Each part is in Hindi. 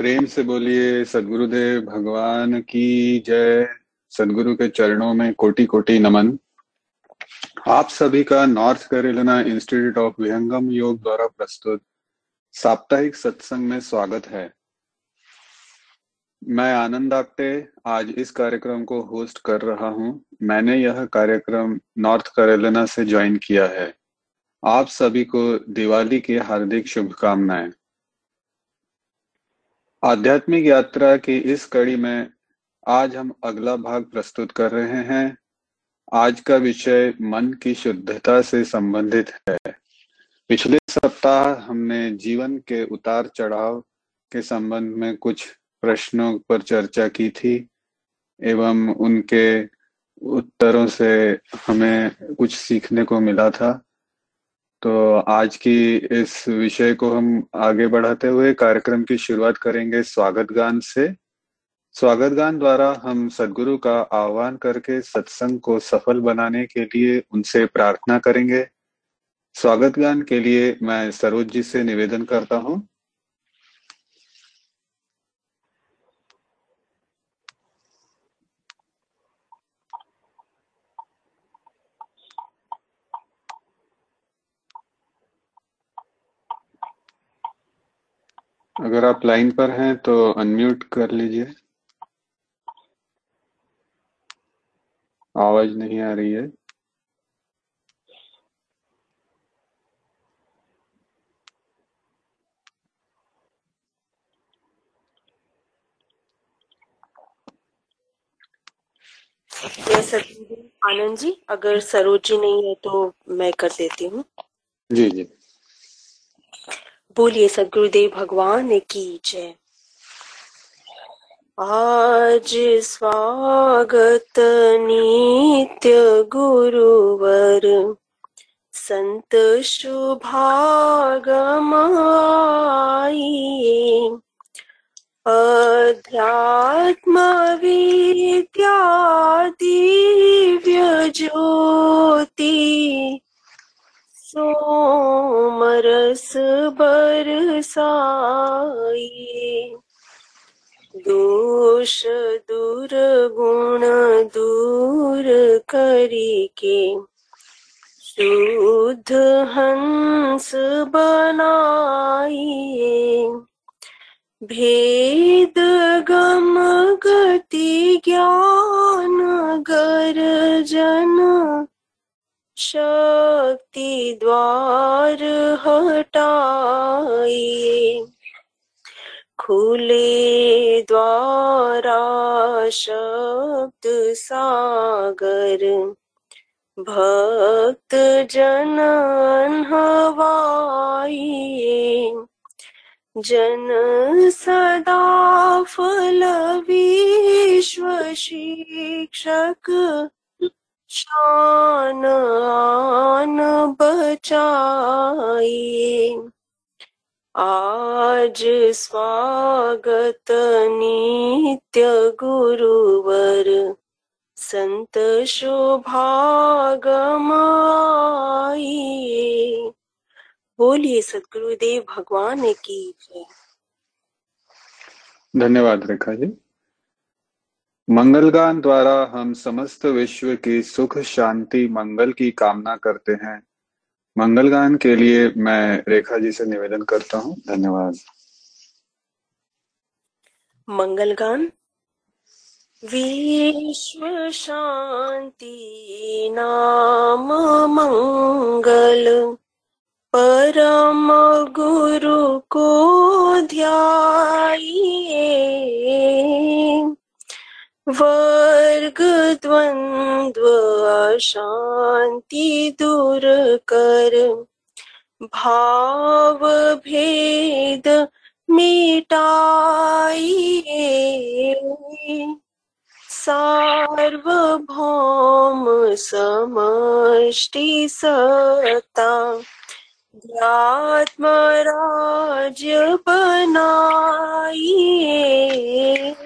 प्रेम से बोलिए, सदगुरुदेव भगवान की जय। सदगुरु के चरणों में कोटि कोटि नमन। आप सभी का North Carolina Institute of Vihangam Yoga द्वारा प्रस्तुत साप्ताहिक सत्संग में स्वागत है। मैं आनंद आप्टे आज इस कार्यक्रम को होस्ट कर रहा हूँ। मैंने यह कार्यक्रम नॉर्थ कैरोलिना से ज्वाइन किया है। आप सभी को दिवाली की हार्दिक शुभकामनाएँ। आध्यात्मिक यात्रा की इस कड़ी में आज हम अगला भाग प्रस्तुत कर रहे हैं। आज का विषय मन की शुद्धता से संबंधित है। पिछले सप्ताह हमने जीवन के उतार चढ़ाव के संबंध में कुछ प्रश्नों पर चर्चा की थी एवं उनके उत्तरों से हमें कुछ सीखने को मिला था। तो आज की इस विषय को हम आगे बढ़ाते हुए कार्यक्रम की शुरुआत करेंगे स्वागत गान से। स्वागत गान द्वारा हम सदगुरु का आह्वान करके सत्संग को सफल बनाने के लिए उनसे प्रार्थना करेंगे। स्वागत गान के लिए मैं सरोज जी से निवेदन करता हूँ। अगर आप लाइन पर हैं तो अनम्यूट कर लीजिए। आवाज़ नहीं आ रही है। आनंद जी अगर सरोजी नहीं है तो मैं कर देती हूँ। जी जी। बोलिए सदगुरुदेव भगवान की जय। आज स्वागत नित्य गुरुवर, संत शुभागम अध्यात्म विद्या दिव्य ज्योति सोमरस बरसाई दोष दूर गुण दूर करी के शुद्ध हंस बनाइए। भेद गम गति ज्ञान गर्जन शक्ति द्वार हटाए। खुले द्वारा शब्द सागर, भक्त जन हवाई जन सदा फल विश्व शिक्षक शान आन बचाई आज स्वागत नित्य गुरुवर, संत शुभागम बोलिए सदगुरुदेव, भगवान की जय। धन्यवाद रेखा जी। मंगलगान द्वारा हम समस्त विश्व की सुख, शांति, मंगल की कामना करते हैं। मंगलगान के लिए मैं रेखा जी से निवेदन करता हूँ। धन्यवाद। मंगलगान? विश्व शांति नाम मंगल। परम गुरु को ध्याइए। वर्ग अशांति दूर कर। भाव भेद मिटाइए। सार्वभौम समष्टि सत्ता। राज्य बनाइए।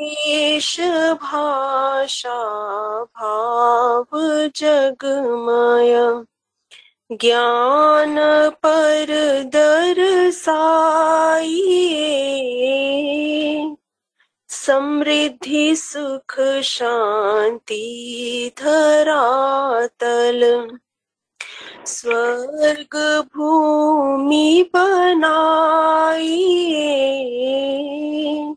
देश भाषा भाव जगमय। ज्ञान पर दरसाइए समृद्धि सुख शांति धरातल। स्वर्ग भूमि बनाइए।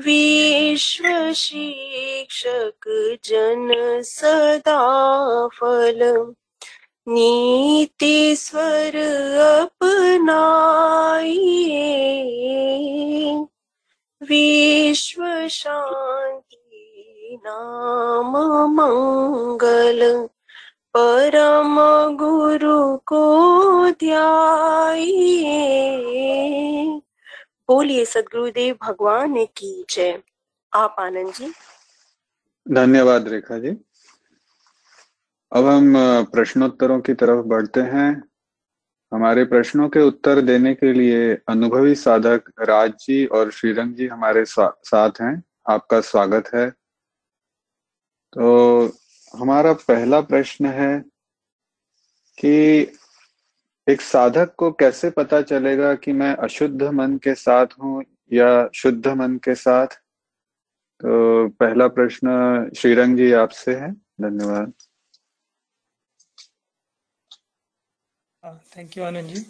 विश्व शिक्षक जन सदा फल। नीति स्वर अपनाइए। विश्व शांति नाम मंगल। परम गुरु को ध्याइए। बोलिए सदगुरुदेव भगवान की जय। आप आनंद जी। धन्यवाद रेखा जी। अब हम प्रश्नोत्तरों की तरफ़ बढ़ते हैं। हमारे प्रश्नों के उत्तर देने के लिए अनुभवी साधक राज जी और श्रीरंग जी हमारे सा, साथ हैं। आपका स्वागत है। तो हमारा पहला प्रश्न है कि एक साधक को कैसे पता चलेगा कि मैं अशुद्ध मन के साथ हूँ या शुद्ध मन के साथ? तो पहला प्रश्न श्रीरंग जी आपसे है। धन्यवाद। Thank you Anand ji.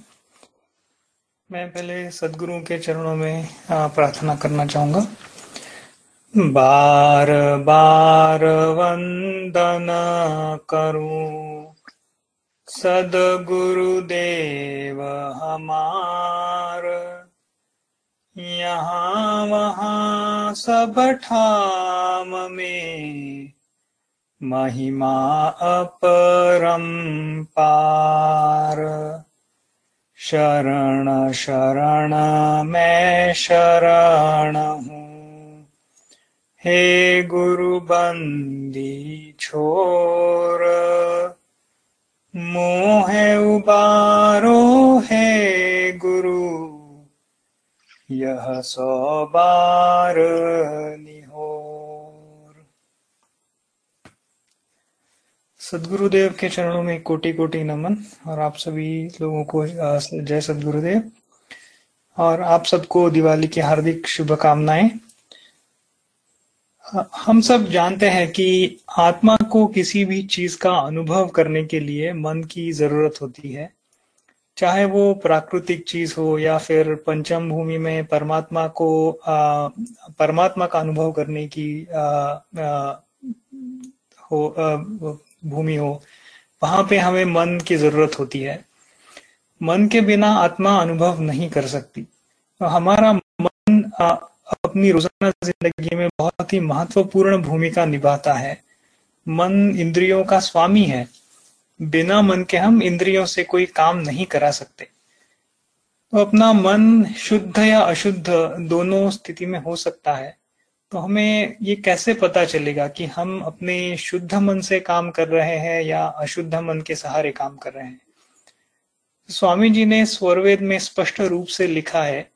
मैं पहले सदगुरु के चरणों में प्रार्थना करना चाहूँगा। बार बार वंदना करूँ। सदगुरुदेव हमार। यहाँ वहाँ सब ठाम में महिमा अपरम पार। शरण शरण मैं शरण हूँ। हे गुरु बंदी छोर मोह उबारो है गुरु। यह सौ बार सदगुरुदेव के चरणों में कोटि कोटि नमन और आप सभी लोगों को जय सदगुरुदेव। और आप सबको दिवाली की हार्दिक शुभकामनाएँ। हम सब जानते हैं कि आत्मा को किसी भी चीज़ का अनुभव करने के लिए मन की ज़रूरत होती है। चाहे वो प्राकृतिक चीज़ हो या फिर पंचम भूमि में परमात्मा को आ, परमात्मा का अनुभव करने की आ, आ, हो भूमि हो वहाँ पे हमें मन की ज़रूरत होती है। मन के बिना आत्मा अनुभव नहीं कर सकती। तो हमारा मन अपनी रोज़ाना ज़िंदगी में बहुत ही महत्वपूर्ण भूमिका निभाता है। मन इंद्रियों का स्वामी है। बिना मन के हम इंद्रियों से कोई काम नहीं करा सकते। तो अपना मन शुद्ध या अशुद्ध दोनों स्थिति में हो सकता है। तो हमें ये कैसे पता चलेगा कि हम अपने शुद्ध मन से काम कर रहे हैं या अशुद्ध मन के सहारे काम कर रहे हैं? स्वामी जी ने स्वरवेद में स्पष्ट रूप से लिखा है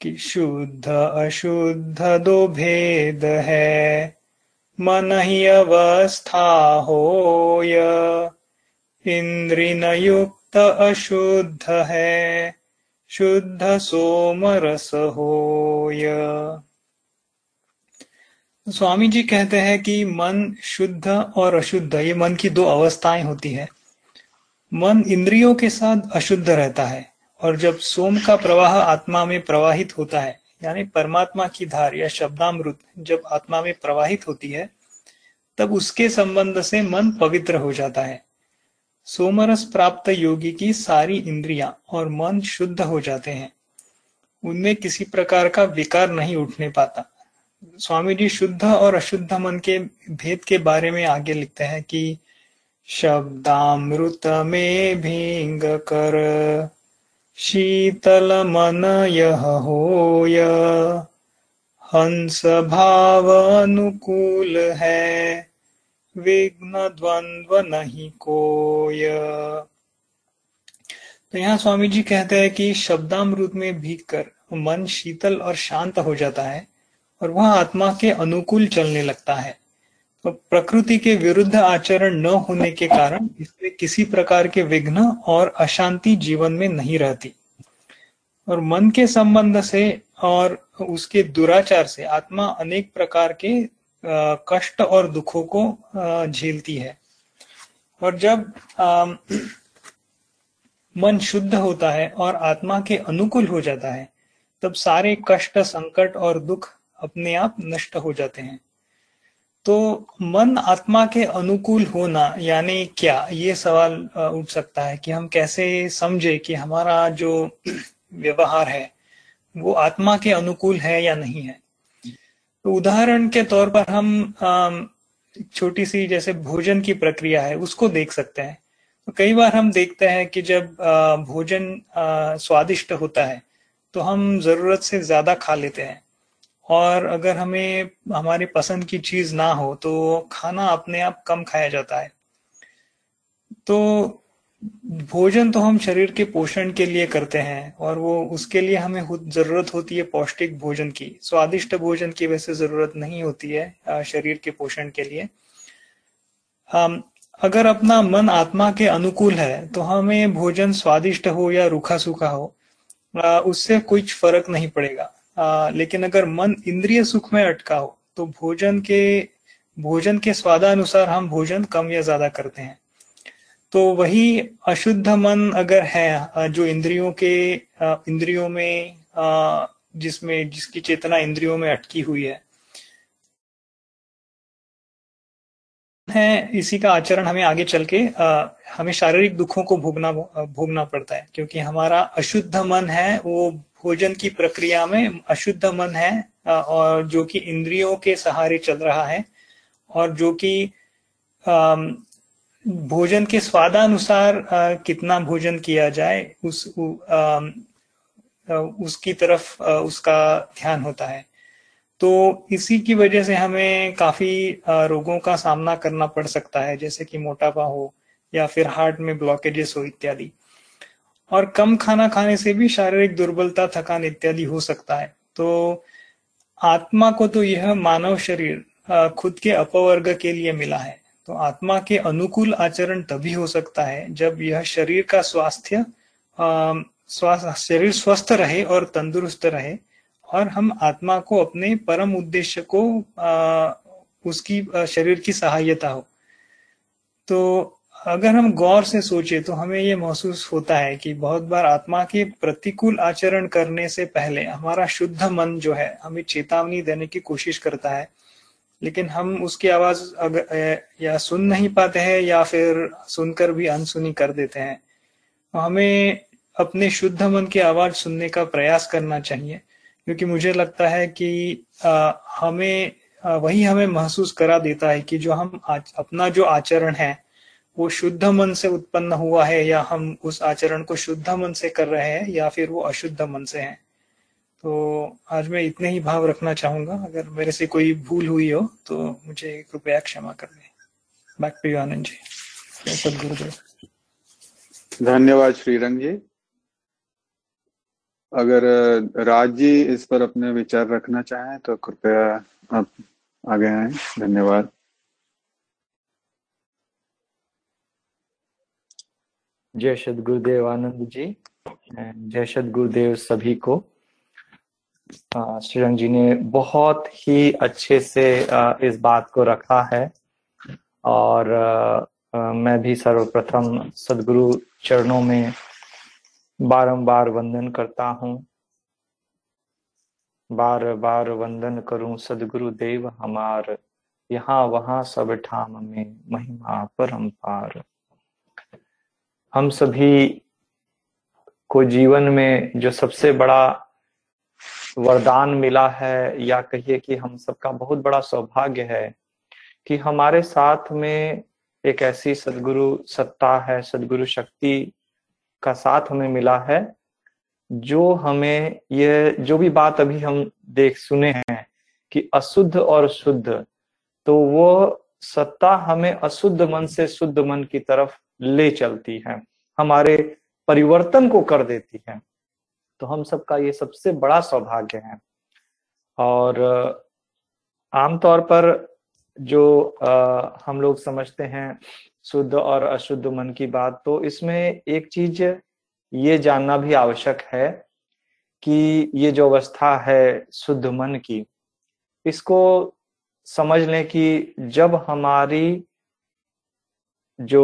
कि शुद्ध अशुद्ध दो भेद है। मन ही अवस्था हो इंद्री न युक्त अशुद्ध है। शुद्ध सोम रस होय। स्वामी जी कहते हैं कि मन शुद्ध और अशुद्ध, ये मन की दो अवस्थाएँ होती है। मन इंद्रियों के साथ अशुद्ध रहता है। और जब सोम का प्रवाह आत्मा में प्रवाहित होता है, यानी परमात्मा की धार या शब्दामृत जब आत्मा में प्रवाहित होती है, तब उसके संबंध से मन पवित्र हो जाता है। सोमरस प्राप्त योगी की सारी इंद्रियाँ और मन शुद्ध हो जाते हैं। उनमें किसी प्रकार का विकार नहीं उठने पाता। स्वामी जी शुद्ध और अशुद्ध मन के भेद के बारे में आगे लिखते हैं कि शब्दामृत में भींग कर शीतल मन होय हंस भाव अनुकूल है विघ्न द्वंद्व नहीं कोय। तो यहाँ स्वामी जी कहते हैं कि शब्दामृत में भीग कर मन शीतल और शांत हो जाता है और वह आत्मा के अनुकूल चलने लगता है। प्रकृति के विरुद्ध आचरण न होने के कारण इसमें किसी प्रकार के विघ्न और अशांति जीवन में नहीं रहती। और मन के संबंध से और उसके दुराचार से आत्मा अनेक प्रकार के कष्ट और दुखों को झेलती है। और जब मन शुद्ध होता है और आत्मा के अनुकूल हो जाता है, तब सारे कष्ट, संकट और दुख अपने आप नष्ट हो जाते हैं। तो मन आत्मा के अनुकूल होना, यानी क्या, ये सवाल उठ सकता है कि हम कैसे समझे कि हमारा जो व्यवहार है, वो आत्मा के अनुकूल है या नहीं है। तो उदाहरण के तौर पर हम छोटी सी जैसे भोजन की प्रक्रिया है, उसको देख सकते हैं। तो कई बार हम देखते हैं कि जब भोजन स्वादिष्ट होता है तो हम ज़रूरत से ज़्यादा खा लेते हैं। और अगर हमें, हमारी पसंद की चीज़ ना हो तो खाना अपने आप कम खाया जाता है। तो भोजन तो हम शरीर के पोषण के लिए करते हैं, और वो उसके लिए हमें ज़रूरत होती है पौष्टिक भोजन की। स्वादिष्ट भोजन की वैसे ज़रूरत नहीं होती है शरीर के पोषण के लिए। हम, अगर अपना मन आत्मा के अनुकूल है तो हमें भोजन स्वादिष्ट हो या रूखा सूखा हो उससे कुछ फ़र्क नहीं पड़ेगा। आ, लेकिन अगर मन इंद्रिय सुख में अटका हो तो भोजन के भोजन के स्वादानुसार हम भोजन कम या ज़्यादा करते हैं। तो वही अशुद्ध मन अगर है जो इंद्रियों के इंद्रियों में जिसमें जिसकी चेतना इंद्रियों में अटकी हुई है है इसी का आचरण हमें आगे चल के आ, हमें शारीरिक दुखों को भोगना भोगना पड़ता है क्योंकि हमारा अशुद्ध मन है वो भोजन की प्रक्रिया में अशुद्ध मन है और जो कि इंद्रियों के सहारे चल रहा है और जो कि भोजन के स्वादानुसार कितना भोजन किया जाए उस आ, उसकी तरफ़ उसका ध्यान होता है। तो इसी की वजह से हमें काफ़ी रोगों का सामना करना पड़ सकता है, जैसे कि मोटापा हो या फिर हार्ट में ब्लॉकेजेस हो इत्यादि। और कम खाना खाने से भी शारीरिक दुर्बलता, थकान इत्यादि हो सकता है। तो आत्मा को तो यह मानव शरीर खुद के अपवर्ग के लिए मिला है। तो आत्मा के अनुकूल आचरण तभी हो सकता है जब यह शरीर का स्वास्थ्य शरीर स्वस्थ रहे और तंदुरुस्त रहे। और हम आत्मा को अपने परम उद्देश्य को आ, उसकी शरीर की सहायता हो। तो अगर हम गौर से सोचे तो हमें ये महसूस होता है कि बहुत बार आत्मा के प्रतिकूल आचरण करने से पहले हमारा शुद्ध मन जो है हमें चेतावनी देने की कोशिश करता है। लेकिन हम उसकी आवाज़ अगर या सुन नहीं पाते हैं या फिर सुनकर भी अनसुनी कर देते हैं। तो हमें अपने शुद्ध मन की आवाज़ सुनने का प्रयास करना चाहिए। क्योंकि मुझे लगता है कि आ, हमें आ, वही हमें महसूस करा देता है कि जो हम आज, अपना जो आचरण है वो शुद्ध मन से उत्पन्न हुआ है या हम उस आचरण को शुद्ध मन से कर रहे हैं या फिर वो अशुद्ध मन से है। तो आज मैं इतने ही भाव रखना चाहूँगा। अगर मेरे से कोई भूल हुई हो तो मुझे कृपया क्षमा कर दे। Back to you Anand ji. Sadgurudev धन्यवाद श्रीरंग जी। अगर राज जी इस पर अपने विचार रखना चाहें तो कृपया आप आगे आए। धन्यवाद। जय सद गुरुदेव आनंद जी जय सद गुरुदेव सभी को। श्रीरंग जी ने बहुत ही अच्छे से इस बात को रखा है, और मैं भी सर्वप्रथम सदगुरु चरणों में बारंबार वंदन करता हूँ। बार बार वंदन करूँ सदगुरु देव हमार। यहाँ वहाँ सब ठाम में महिमा परम्पार हम सभी को जीवन में जो सबसे बड़ा वरदान मिला है, या कहिए कि हम सबका बहुत बड़ा सौभाग्य है, कि हमारे साथ में एक ऐसी सदगुरु सत्ता है, सदगुरु शक्ति का साथ हमें मिला है जो हमें ये जो भी बात अभी हम देख सुने हैं कि अशुद्ध और शुद्ध तो वो सत्ता हमें अशुद्ध मन से शुद्ध मन की तरफ़ ले चलती है हमारे परिवर्तन को कर देती है। तो हम सबका ये सबसे बड़ा सौभाग्य है। और आमतौर पर जो आ, हम लोग समझते हैं शुद्ध और अशुद्ध मन की बात। तो इसमें एक चीज़ ये जानना भी आवश्यक है कि ये जो अवस्था है शुद्ध मन की, इसको समझ लें कि जब हमारी जो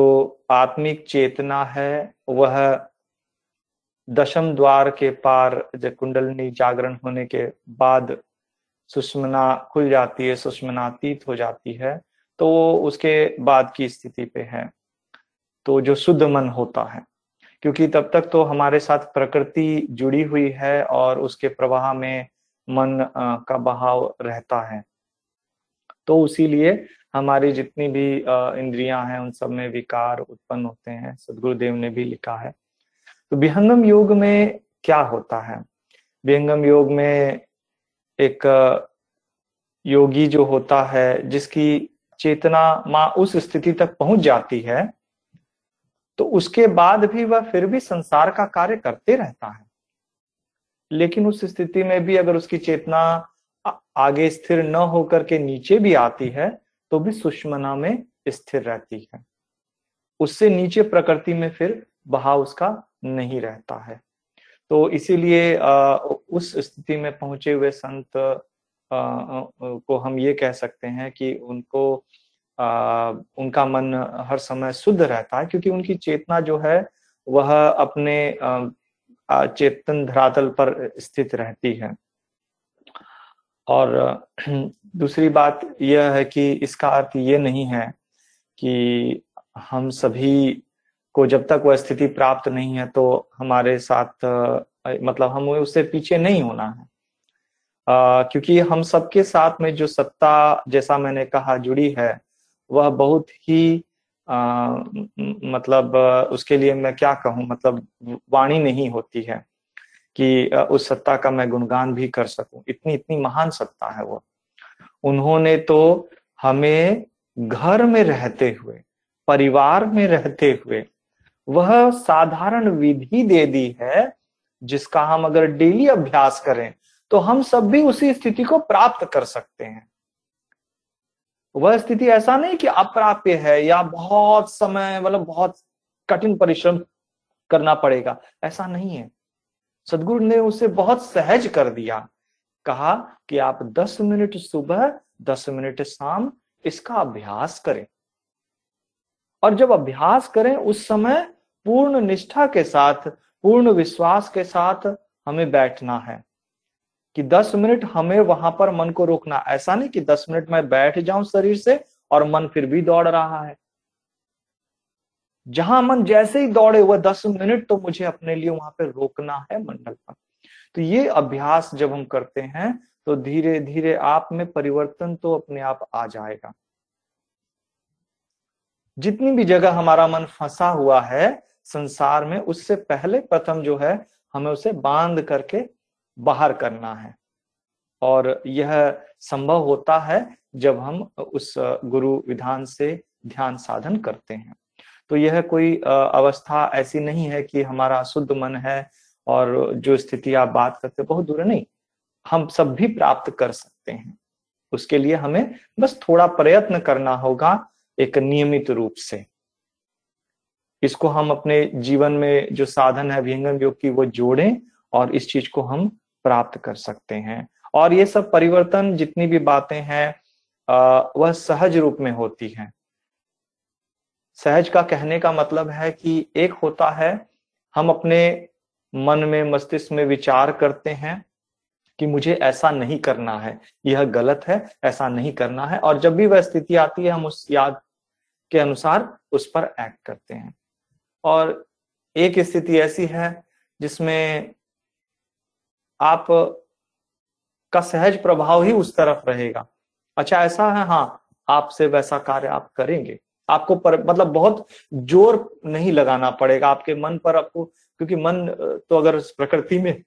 आत्मिक चेतना है, वह दशम द्वार के पार जब कुंडलनी जागरण होने के बाद सुषमना खुल जाती है, सुषमनातीत हो जाती है तो वो उसके बाद की स्थिति पे है। तो जो शुद्ध मन होता है, क्योंकि तब तक तो हमारे साथ प्रकृति जुड़ी हुई है और उसके प्रवाह में मन का बहाव रहता है। तो उसीलिए हमारी जितनी भी इंद्रियाँ हैं, उन सब में विकार उत्पन्न होते हैं। सदगुरुदेव ने भी लिखा है। तो विहंगम योग में क्या होता है? विहंगम योग में एक योगी जो होता है, जिसकी चेतना माँ उस स्थिति तक पहुँच जाती है तो उसके बाद भी वह फिर भी संसार का कार्य करते रहता है। लेकिन उस स्थिति में भी अगर उसकी चेतना आगे स्थिर न होकर के नीचे भी आती है तो भी सुषमना में स्थिर रहती है। उससे नीचे प्रकृति में फिर बहाव उसका नहीं रहता है। तो इसीलिए उस स्थिति में पहुँचे हुए संत को हम ये कह सकते हैं कि उनको उनका मन हर समय शुद्ध रहता है, क्योंकि उनकी चेतना जो है, वह अपने चेतन धरातल पर स्थित रहती है। और, दूसरी बात यह है कि इसका अर्थ ये नहीं है कि हम सभी को जब तक वह स्थिति प्राप्त नहीं है तो हमारे साथ मतलब हमें उससे पीछे नहीं होना है। क्योंकि हम सबके साथ में जो सत्ता जैसा मैंने कहा जुड़ी है वह बहुत ही आ, मतलब उसके लिए मैं क्या कहूँ मतलब वाणी नहीं होती है कि उस सत्ता का मैं गुणगान भी कर सकूँ। इतनी इतनी महान सत्ता है वो। उन्होंने तो हमें घर में रहते हुए परिवार में रहते हुए वह साधारण विधि दे दी है जिसका हम अगर डेली अभ्यास करें तो हम सब भी उसी स्थिति को प्राप्त कर सकते हैं। वह स्थिति ऐसा नहीं कि अप्राप्य है या बहुत समय मतलब बहुत कठिन परिश्रम करना पड़ेगा। ऐसा नहीं है। सदगुरु ने उसे बहुत सहज कर दिया। कहा कि आप 10 मिनट सुबह 10 मिनट शाम इसका अभ्यास करें। और जब अभ्यास करें, उस समय पूर्ण निष्ठा के साथ, पूर्ण विश्वास के साथ हमें बैठना है। कि 10 मिनट हमें वहाँ पर मन को रोकना। ऐसा नहीं कि 10 मिनट में बैठ जाऊँ शरीर से और मन फिर भी दौड़ रहा है। जहाँ मन जैसे ही दौड़े हुए दस मिनट तो मुझे अपने लिए वहाँ पे रोकना है मंडल पर। तो ये अभ्यास जब हम करते हैं तो धीरे धीरे आप में परिवर्तन तो अपने आप आ जाएगा। जितनी भी जगह हमारा मन फंसा हुआ है संसार में, उससे पहले प्रथम जो है, हमें उसे बाँध करके बाहर करना है। और यह संभव होता है जब हम उस गुरु विधान से ध्यान साधन करते हैं। तो यह कोई अवस्था ऐसी नहीं है कि हमारा शुद्ध मन है और जो स्थिति आप बात करते बहुत दूर नहीं। हम सब भी प्राप्त कर सकते हैं। उसके लिए हमें बस थोड़ा प्रयत्न करना होगा एक नियमित रूप से। इसको हम अपने जीवन में जो साधन है विहंगम योग की, वो जोड़ें और इस चीज़ को हम प्राप्त कर सकते हैं। और ये सब परिवर्तन जितनी भी बातें हैं वह सहज रूप में होती हैं। सहज का कहने का मतलब है कि एक होता है, हम अपने मन में, मस्तिष्क में विचार करते हैं कि मुझे ऐसा नहीं करना है, यह गलत है, ऐसा नहीं करना है, और जब भी वह स्थिति आती है, हम उस याद के अनुसार उस पर एक्ट करते हैं। और एक स्थिति ऐसी है जिसमें आप, का सहज प्रभाव ही उस तरफ़ रहेगा। अच्छा ऐसा है हाँ आपसे वैसा कार्य आप करेंगे। आपको पर मतलब बहुत ज़ोर नहीं लगाना पड़ेगा आपके मन पर आपको, क्योंकि मन तो अगर प्रकृति में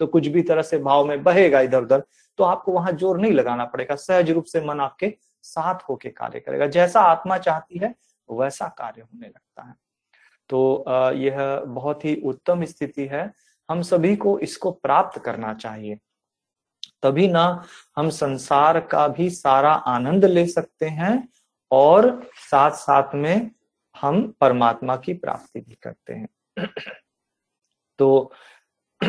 तो कुछ भी तरह से भाव में बहेगा इधर उधर तो आपको वहाँ ज़ोर नहीं लगाना पड़ेगा। सहज रूप से मन आपके साथ होके कार्य करेगा। जैसा आत्मा चाहती है, वैसा कार्य होने लगता है। तो यह बहुत ही उत्तम स्थिति है। हम सभी को इसको प्राप्त करना चाहिए। तभी ना हम संसार का भी सारा आनंद ले सकते हैं और साथ साथ में हम परमात्मा की प्राप्ति भी करते हैं। तो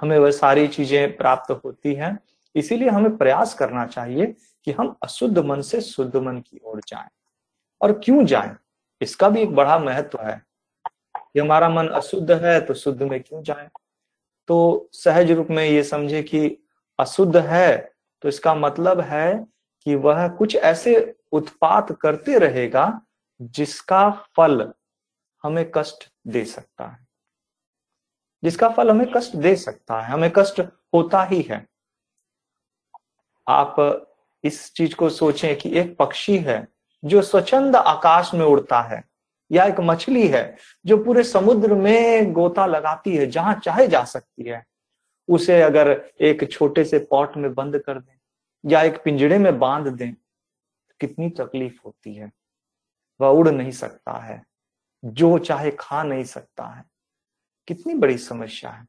हमें वह सारी चीज़ें प्राप्त होती हैं, इसीलिए हमें प्रयास करना चाहिए कि हम अशुद्ध मन से शुद्ध मन की ओर जाएँ। और क्यों जाएँ? इसका भी एक बड़ा महत्व है। कि हमारा मन अशुद्ध है तो शुद्ध में क्यों जाए? तो सहज रूप में ये समझे कि अशुद्ध है तो इसका मतलब है कि वह कुछ ऐसे उत्पात करते रहेगा जिसका फल हमें कष्ट दे सकता है। जिसका फल हमें कष्ट दे सकता है, हमें कष्ट होता ही है। आप इस चीज़ को सोचें कि एक पक्षी है जो स्वच्छंद आकाश में उड़ता है। या एक मछली है जो पूरे समुद्र में गोता लगाती है, जहाँ चाहे जा सकती है। उसे अगर एक छोटे से पॉट में बंद कर दें या एक पिंजड़े में बाँध दें, कितनी तकलीफ़ होती है। वह उड़ नहीं सकता है, जो चाहे खा नहीं सकता है। कितनी बड़ी समस्या है।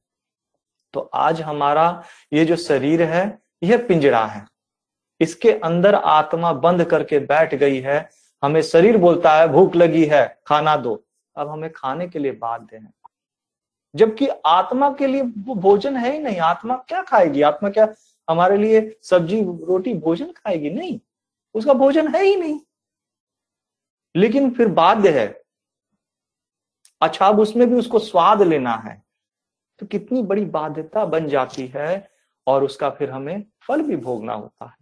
तो आज हमारा ये जो शरीर है, यह पिंजड़ा है। इसके अंदर आत्मा बंद करके बैठ गई है हमें शरीर बोलता है, भूख लगी है, खाना दो। अब हमें खाने के लिए बाध्य है। जबकि आत्मा के लिए वो भोजन है ही नहीं। आत्मा क्या खाएगी? आत्मा क्या हमारे लिए सब्ज़ी, रोटी, भोजन खाएगी? नहीं। उसका भोजन है ही नहीं। लेकिन फिर बाध्य है। अच्छा अब उसमें भी उसको स्वाद लेना है। तो कितनी बड़ी बाध्यता बन जाती है और उसका फिर हमें फल भी भोगना होता है।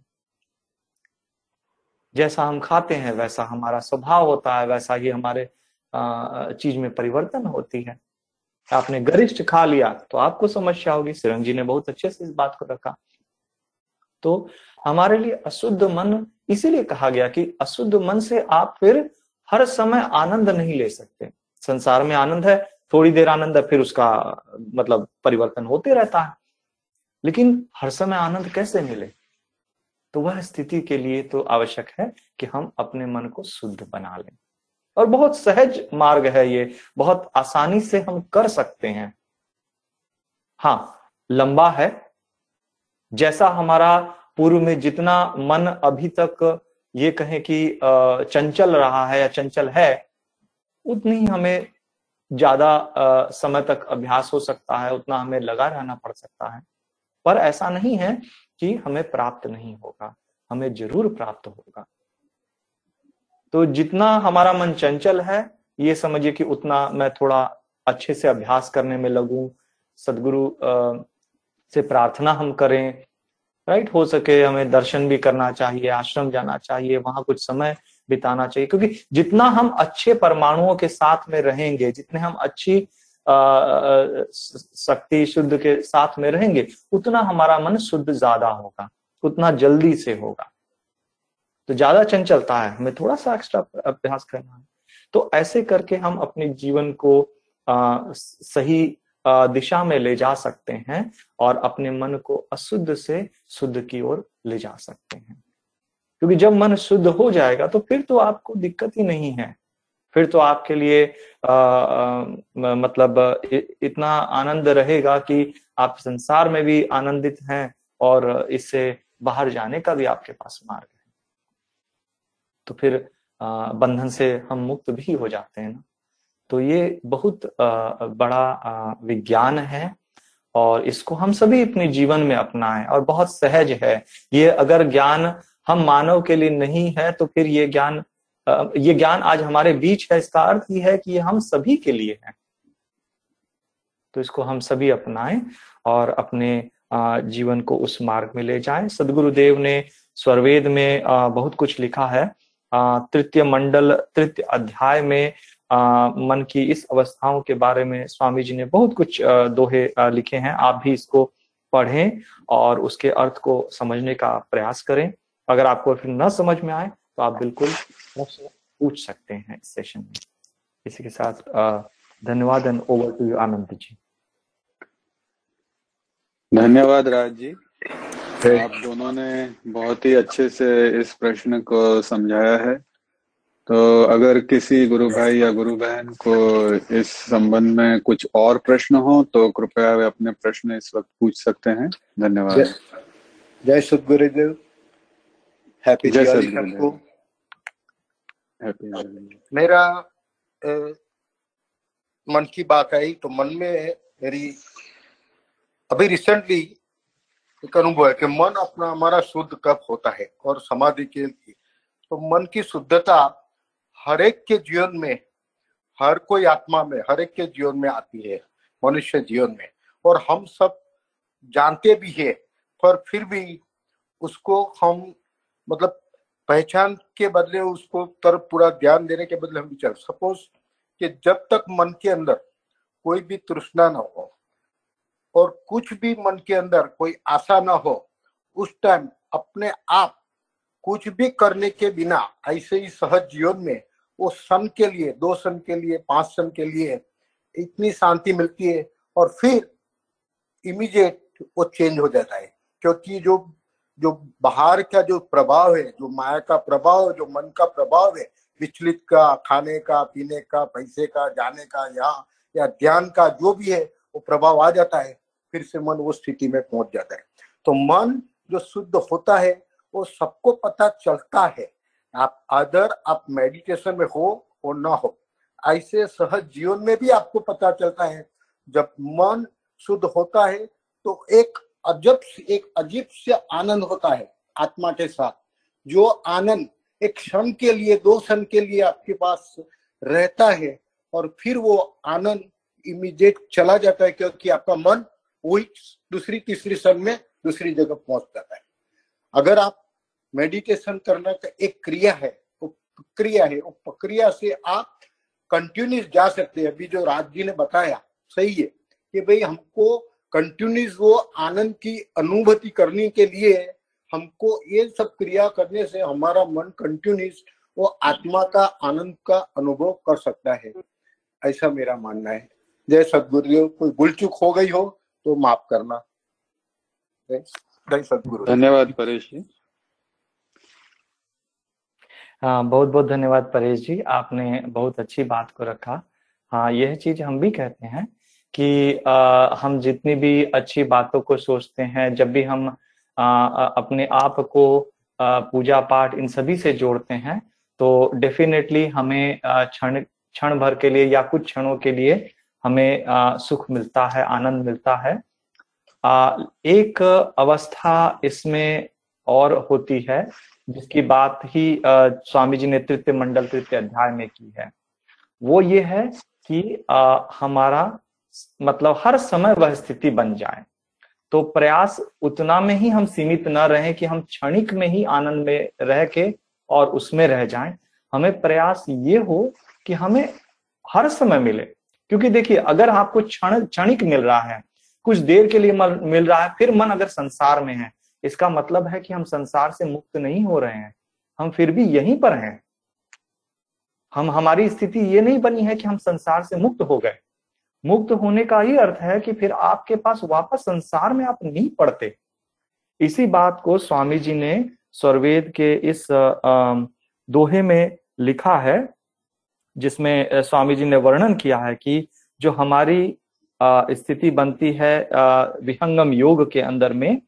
जैसा हम खाते हैं, वैसा हमारा स्वभाव होता है, वैसा ही हमारे चीज़ में परिवर्तन होती है। आपने गरिष्ठ खा लिया तो आपको समस्या होगी। सिरंग जी ने बहुत अच्छे से इस बात को रखा। तो हमारे लिए अशुद्ध मन, इसीलिए कहा गया कि अशुद्ध मन से आप फिर हर समय आनंद नहीं ले सकते। संसार में आनंद है, थोड़ी देर आनंद है, फिर उसका मतलब परिवर्तन होते रहता है। लेकिन हर समय आनंद कैसे मिले? तो वह स्थिति के लिए तो आवश्यक है कि हम अपने मन को शुद्ध बना लें। और बहुत सहज मार्ग है ये, बहुत आसानी से हम कर सकते हैं। हाँ लंबा है। जैसा हमारा पूर्व में जितना मन अभी तक ये कहें कि चंचल रहा है या चंचल है, उतनी हमें ज़्यादा समय तक अभ्यास हो सकता है, उतना हमें लगा रहना पड़ सकता है। पर ऐसा नहीं है कि हमें प्राप्त नहीं होगा, हमें ज़रूर प्राप्त होगा। तो जितना हमारा मन चंचल है, ये समझिए कि उतना मैं थोड़ा अच्छे से अभ्यास करने में लगूं, सदगुरु से प्रार्थना हम करें, राइट? हो सके हमें दर्शन भी करना चाहिए, आश्रम जाना चाहिए, वहाँ कुछ समय बिताना चाहिए, क्योंकि जितना हम अच्छे परमाणुओं के साथ में रहेंगे, जितने हम अच्छी शक्ति शुद्ध के साथ में रहेंगे उतना हमारा मन शुद्ध ज़्यादा होगा उतना जल्दी से होगा। तो ज़्यादा चंचलता है हमें थोड़ा सा एक्स्ट्रा अभ्यास करना है। तो ऐसे करके हम अपने जीवन को आ, सही आ, दिशा में ले जा सकते हैं और अपने मन को अशुद्ध से शुद्ध की ओर ले जा सकते हैं। क्योंकि जब मन शुद्ध हो जाएगा तो फिर तो आपको दिक्कत ही नहीं है। फिर तो आपके लिए आ, आ, मतलब इतना आनंद रहेगा कि आप संसार में भी आनंदित हैं और इससे बाहर जाने का भी आपके पास मार्ग है। तो फिर आ, बंधन से हम मुक्त भी हो जाते हैं ना। तो ये बहुत आ, बड़ा आ, विज्ञान है और इसको हम सभी अपने जीवन में अपनाएँ और बहुत सहज है। ये अगर ज्ञान हम मानव के लिए नहीं है तो फिर ये ज्ञान ये ज्ञान आज हमारे बीच है, इसका अर्थ ही है कि ये हम सभी के लिए है। तो इसको हम सभी अपनाएँ और अपने जीवन को उस मार्ग में ले जाएँ। सदगुरुदेव ने स्वरवेद में बहुत कुछ लिखा है। तृतीय मंडल, तृतीय अध्याय में मन की इस अवस्थाओं के बारे में स्वामी जी ने बहुत कुछ दोहे लिखे हैं। आप भी इसको पढ़ें और उसके अर्थ को समझने का प्रयास करें। अगर आपको फिर न समझ में आए तो आप बिल्कुल पूछ सकते हैं इस सेशन में। इसी के साथ धन्यवाद and over to you Anand ji. धन्यवाद राज जी। आप दोनों ने बहुत ही अच्छे से इस प्रश्न को समझाया है। तो अगर किसी गुरु भाई या गुरु बहन को इस संबंध में कुछ और प्रश्न हो तो कृपया वे अपने प्रश्न इस वक्त पूछ सकते हैं। धन्यवाद। जय सदगुरुदेव हैप्पी जय हैप्पी मेरा अ, मन की बात आई तो मन में मेरी अभी रिसेंटली एक अनुभव है कि मन अपना हमारा शुद्ध कब होता है और समाधि के लिए। तो मन की शुद्धता हर एक के जीवन में हर कोई आत्मा में हर एक के जीवन में आती है मनुष्य जीवन में। और हम सब जानते भी है पर फिर भी उसको हम मतलब पहचान के बदले उसको तरफ़ पूरा ध्यान देने के बदले हम विचार सपोज़ कि जब तक मन के अंदर कोई भी तृष्णा ना हो और कुछ भी मन के अंदर कोई आशा ना हो, उस टाइम अपने आप कुछ भी करने के बिना, ऐसे ही सहज जीवन में वो सन के लिए, दो सन के लिए, पाँच सन के लिए इतनी शांति मिलती है और फिर इमीडिएट वो चेंज हो जाता है। क्योंकि जो जो बाहर का जो प्रभाव है, जो माया का प्रभाव, जो मन का प्रभाव है, विचलित का, खाने का, पीने का, पैसे का, जाने का, यहाँ या ध्यान का जो भी है, वो प्रभाव आ जाता है, फिर से मन वो स्थिति में पहुँच जाता है। तो मन जो शुद्ध होता है, वो सबको पता चलता है। आप अदर आप मेडिटेशन में हो और ना हो, ऐसे सहज जीवन में भी आपको पता चलता है। जब मन शुद्ध होता है तो एक अजब एक अजीब से आनंद होता है आत्मा के साथ। जो आनंद एक क्षण के लिए, दो क्षण के लिए आपके पास रहता है और फिर वो आनंद इमीडिएट चला जाता है क्योंकि आपका मन वही दूसरी, तीसरी क्षण में दूसरी जगह पहुँच जाता है। अगर आप मेडिटेशन करना का एक क्रिया है वो प्रक्रिया है वो प्रक्रिया से आप कंटिन्यूस जा सकते हैं। अभी जो राज जी ने बताया, सही है कि भाई हमको कंटिन्यूस वो आनंद की अनुभूति करने के लिए हमको ये सब क्रिया करने से हमारा मन कंटिन्यूस वो आत्मा का आनंद का अनुभव कर सकता है। ऐसा मेरा मानना है। जय सदगुरुदेव कोई भूल चूक हो गई हो तो माफ़ करना। जय सदगुरु धन्यवाद परेश जी। हाँ बहुत बहुत धन्यवाद परेश जी। आपने बहुत अच्छी बात को रखा। हाँ यह चीज़ हम भी कहते हैं कि आ, हम जितनी भी अच्छी बातों को सोचते हैं जब भी हम आ, अपने आप को आ, पूजा पाठ इन सभी से जोड़ते हैं तो डेफिनेटली हमें क्षण क्षण भर के लिए या कुछ क्षणों के लिए हमें आ, सुख मिलता है आनंद मिलता है। आ, एक अवस्था इसमें और होती है जिसकी बात ही आ, स्वामी जी ने तृतीय मंडल तृतीय अध्याय में की है। वो ये है कि आ, हमारा मतलब हर समय वह स्थिति बन जाए। तो प्रयास उतना में ही हम सीमित न रहें कि हम क्षणिक में ही आनंद में रह के और उसमें रह जाएँ। हमें प्रयास ये हो कि हमें हर समय मिले। क्योंकि देखिए, अगर आपको क्षण, क्षणिक मिल रहा है, कुछ देर के लिए मिल रहा है, फिर मन अगर संसार में है, इसका मतलब है कि हम संसार से मुक्त नहीं हो रहे हैं। हम फिर भी यहीं पर हैं। हम, हमारी स्थिति ये नहीं बनी है कि हम संसार से मुक्त हो गए। मुक्त होने का ही अर्थ है कि फिर आपके पास वापस संसार में आप नहीं पड़ते। इसी बात को स्वामी जी ने स्वर्वेद के इस दोहे में लिखा है जिसमें स्वामी जी ने वर्णन किया है कि जो हमारी स्थिति बनती है विहंगम योग के अंदर में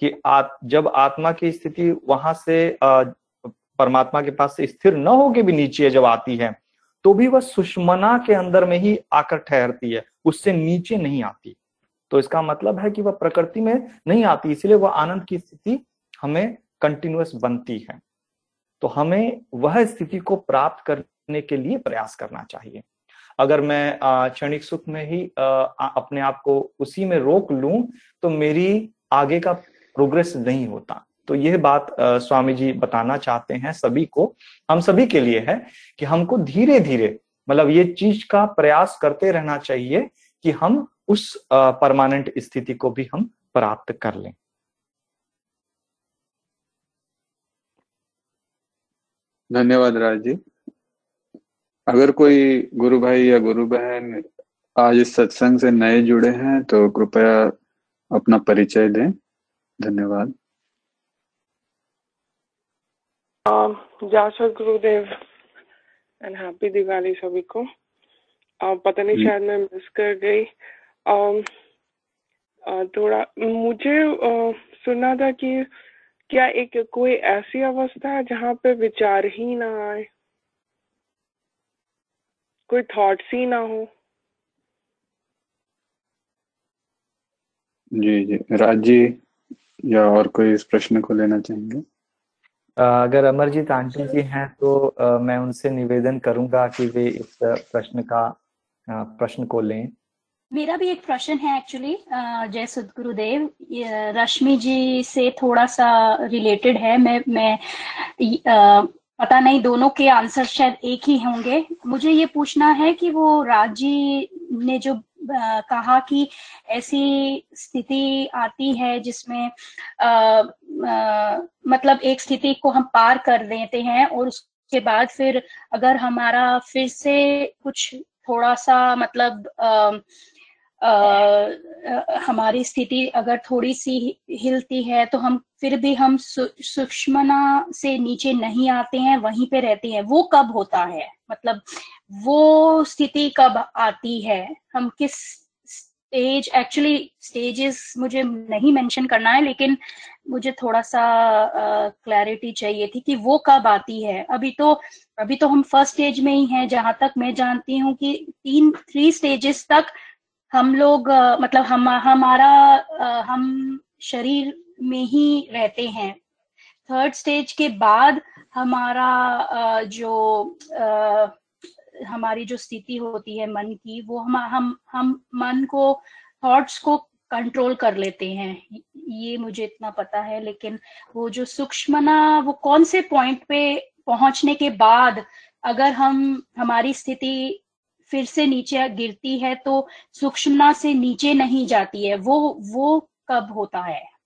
कि आ, जब आत्मा की स्थिति वहाँ से परमात्मा के पास से स्थिर न होके भी नीचे जब आती है तो भी वह सुषमना के अंदर में ही आकर ठहरती है, उससे नीचे नहीं आती। तो इसका मतलब है कि वह प्रकृति में नहीं आती, इसलिए वह आनंद की स्थिति हमें कंटिन्यूस बनती है। तो हमें वह स्थिति को प्राप्त करने के लिए प्रयास करना चाहिए। अगर मैं क्षणिक सुख में ही अपने आप को उसी में रोक लूँ तो मेरी आगे का प्रोग्रेस नहीं होता। तो यह बात स्वामी जी बताना चाहते हैं सभी को। हम सभी के लिए है कि हमको धीरे धीरे मतलब ये चीज़ का प्रयास करते रहना चाहिए कि हम उस परमानेंट स्थिति को भी हम प्राप्त कर लें। धन्यवाद राज जी अगर कोई गुरु भाई या गुरु बहन आज इस सत्संग से नए जुड़े हैं तो कृपया अपना परिचय दें। धन्यवाद। जय गुरुदेव एंड हैप्पी दिवाली सभी को पता नहीं शायद मैं मिस कर गई। आ, थोड़ा मुझे सुना था कि क्या एक कोई ऐसी अवस्था है जहाँ पे विचार ही ना आए? कोई थॉट्स ही ना हो। जी जी। राज जी या और कोई इस प्रश्न को लेना चाहेंगे? अगर अमरजीत आंटी जी हैं तो मैं उनसे निवेदन करूँगा कि वे इस प्रश्न का प्रश्न को लें। मेरा भी एक प्रश्न है एक्चुअली जय सदगुरुदेव। रश्मि जी से थोड़ा सा रिलेटेड है। मैं मैं आ, पता नहीं दोनों के आंसर शायद एक ही होंगे। मुझे ये पूछना है कि वो राज़ी ने जो आ, कहा कि ऐसी स्थिति आती है जिसमें आ, आ, मतलब एक स्थिति को हम पार कर देते हैं और उसके बाद फिर अगर हमारा फिर से कुछ थोड़ा सा मतलब आ, हमारी स्थिति अगर थोड़ी सी हिलती है तो हम फिर भी हम सूक्ष्मना से नीचे नहीं आते हैं वहीं पे रहते हैं। वो कब होता है? मतलब वो स्थिति कब आती है? हम किस स्टेज एक्चुअली स्टेजेस मुझे नहीं मेंशन करना है लेकिन मुझे थोड़ा सा क्लैरिटी uh, चाहिए थी कि वो कब आती है। अभी तो अभी तो हम फ़र्स्ट स्टेज में ही हैं जहाँ तक मैं जानती हूँ कि तीन थ्री स्टेजेस तक हम लोग uh, मतलब हम हमारा uh, हम शरीर में ही रहते हैं। थर्ड स्टेज के बाद हमारा uh, जो हमारी जो स्थिति होती है मन की, वो हम हम हम मन को थॉट्स को कंट्रोल कर लेते हैं। ये मुझे इतना पता है, लेकिन वो जो सूक्ष्मना, वो कौन से पॉइंट पे पहुँचने के बाद अगर हम, हमारी स्थिति फिर से नीचे गिरती है तो सूक्ष्मता से नीचे नहीं जाती है। वो वो कब होता है?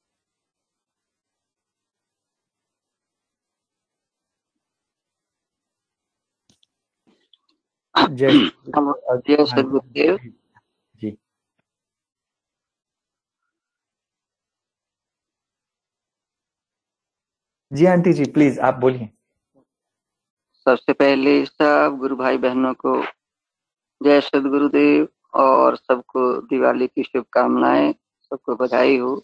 जय जय सदगुरुदेव जी जी। आंटी जी प्लीज़ आप बोलिए। सबसे पहले सब गुरु भाई बहनों को जय सदगुरुदेव और सबको दिवाली की शुभकामनाएँ सबको बधाई हो।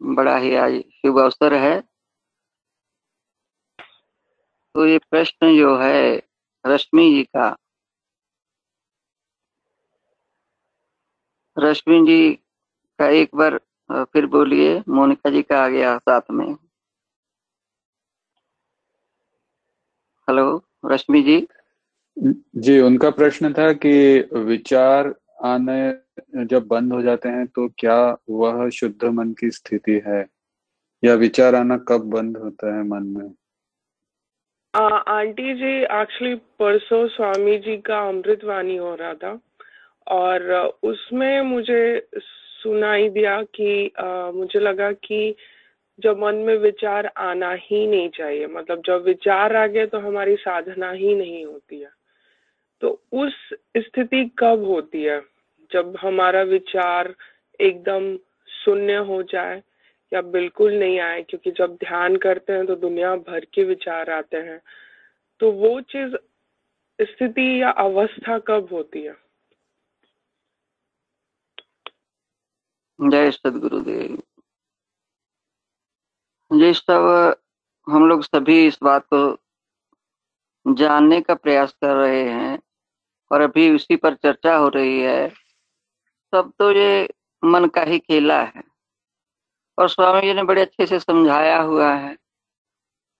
बड़ा ही आज शुभ अवसर है। तो ये प्रश्न जो है, रश्मि जी का। रश्मि जी का एक बार फिर बोलिए, मोनिका जी का आ गया साथ में। हेलो, रश्मि जी। जी, उनका प्रश्न था कि विचार आने जब बंद हो जाते हैं तो क्या वह शुद्ध मन की स्थिति है? या विचार आना कब बंद होता है मन में? आंटी जी एक्चुअली परसों स्वामी जी का अमृतवाणी हो रहा था और उसमें मुझे सुनाई दिया कि आ, मुझे लगा कि जब मन में विचार आना ही नहीं चाहिए मतलब जब विचार आ गए तो हमारी साधना ही नहीं होती है। तो उस स्थिति कब होती है? जब हमारा विचार एकदम शून्य हो जाए या बिल्कुल नहीं आए, क्योंकि जब ध्यान करते हैं तो दुनिया भर के विचार आते हैं। तो वो चीज़ स्थिति या अवस्था कब होती है? जय सदगुरुदेव। जी सब हम लोग सभी इस बात को जानने का प्रयास कर रहे हैं और अभी उसी पर चर्चा हो रही है। सब तो ये मन का ही खेला है। और स्वामी जी ने बड़े अच्छे से समझाया हुआ है।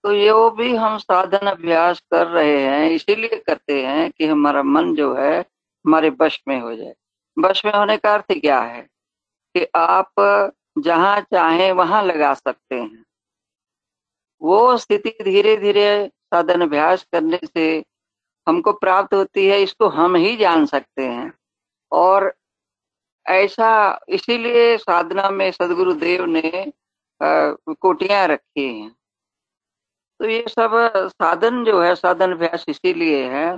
तो ये वो भी हम साधन अभ्यास कर रहे हैं, इसीलिए करते हैं कि हमारा मन जो है, हमारे वश में हो जाए। वश में होने का अर्थ क्या है? कि आप जहाँ चाहे वहाँ लगा सकते हैं। वो स्थिति धीरे धीरे साधन अभ्यास करने से हमको प्राप्त होती है, इसको हम ही जान सकते हैं। और ऐसा इसीलिए साधना में सदगुरु देव ने कोटियाँ रखी हैं। तो ये सब साधन जो है, साधन अभ्यास इसीलिए है।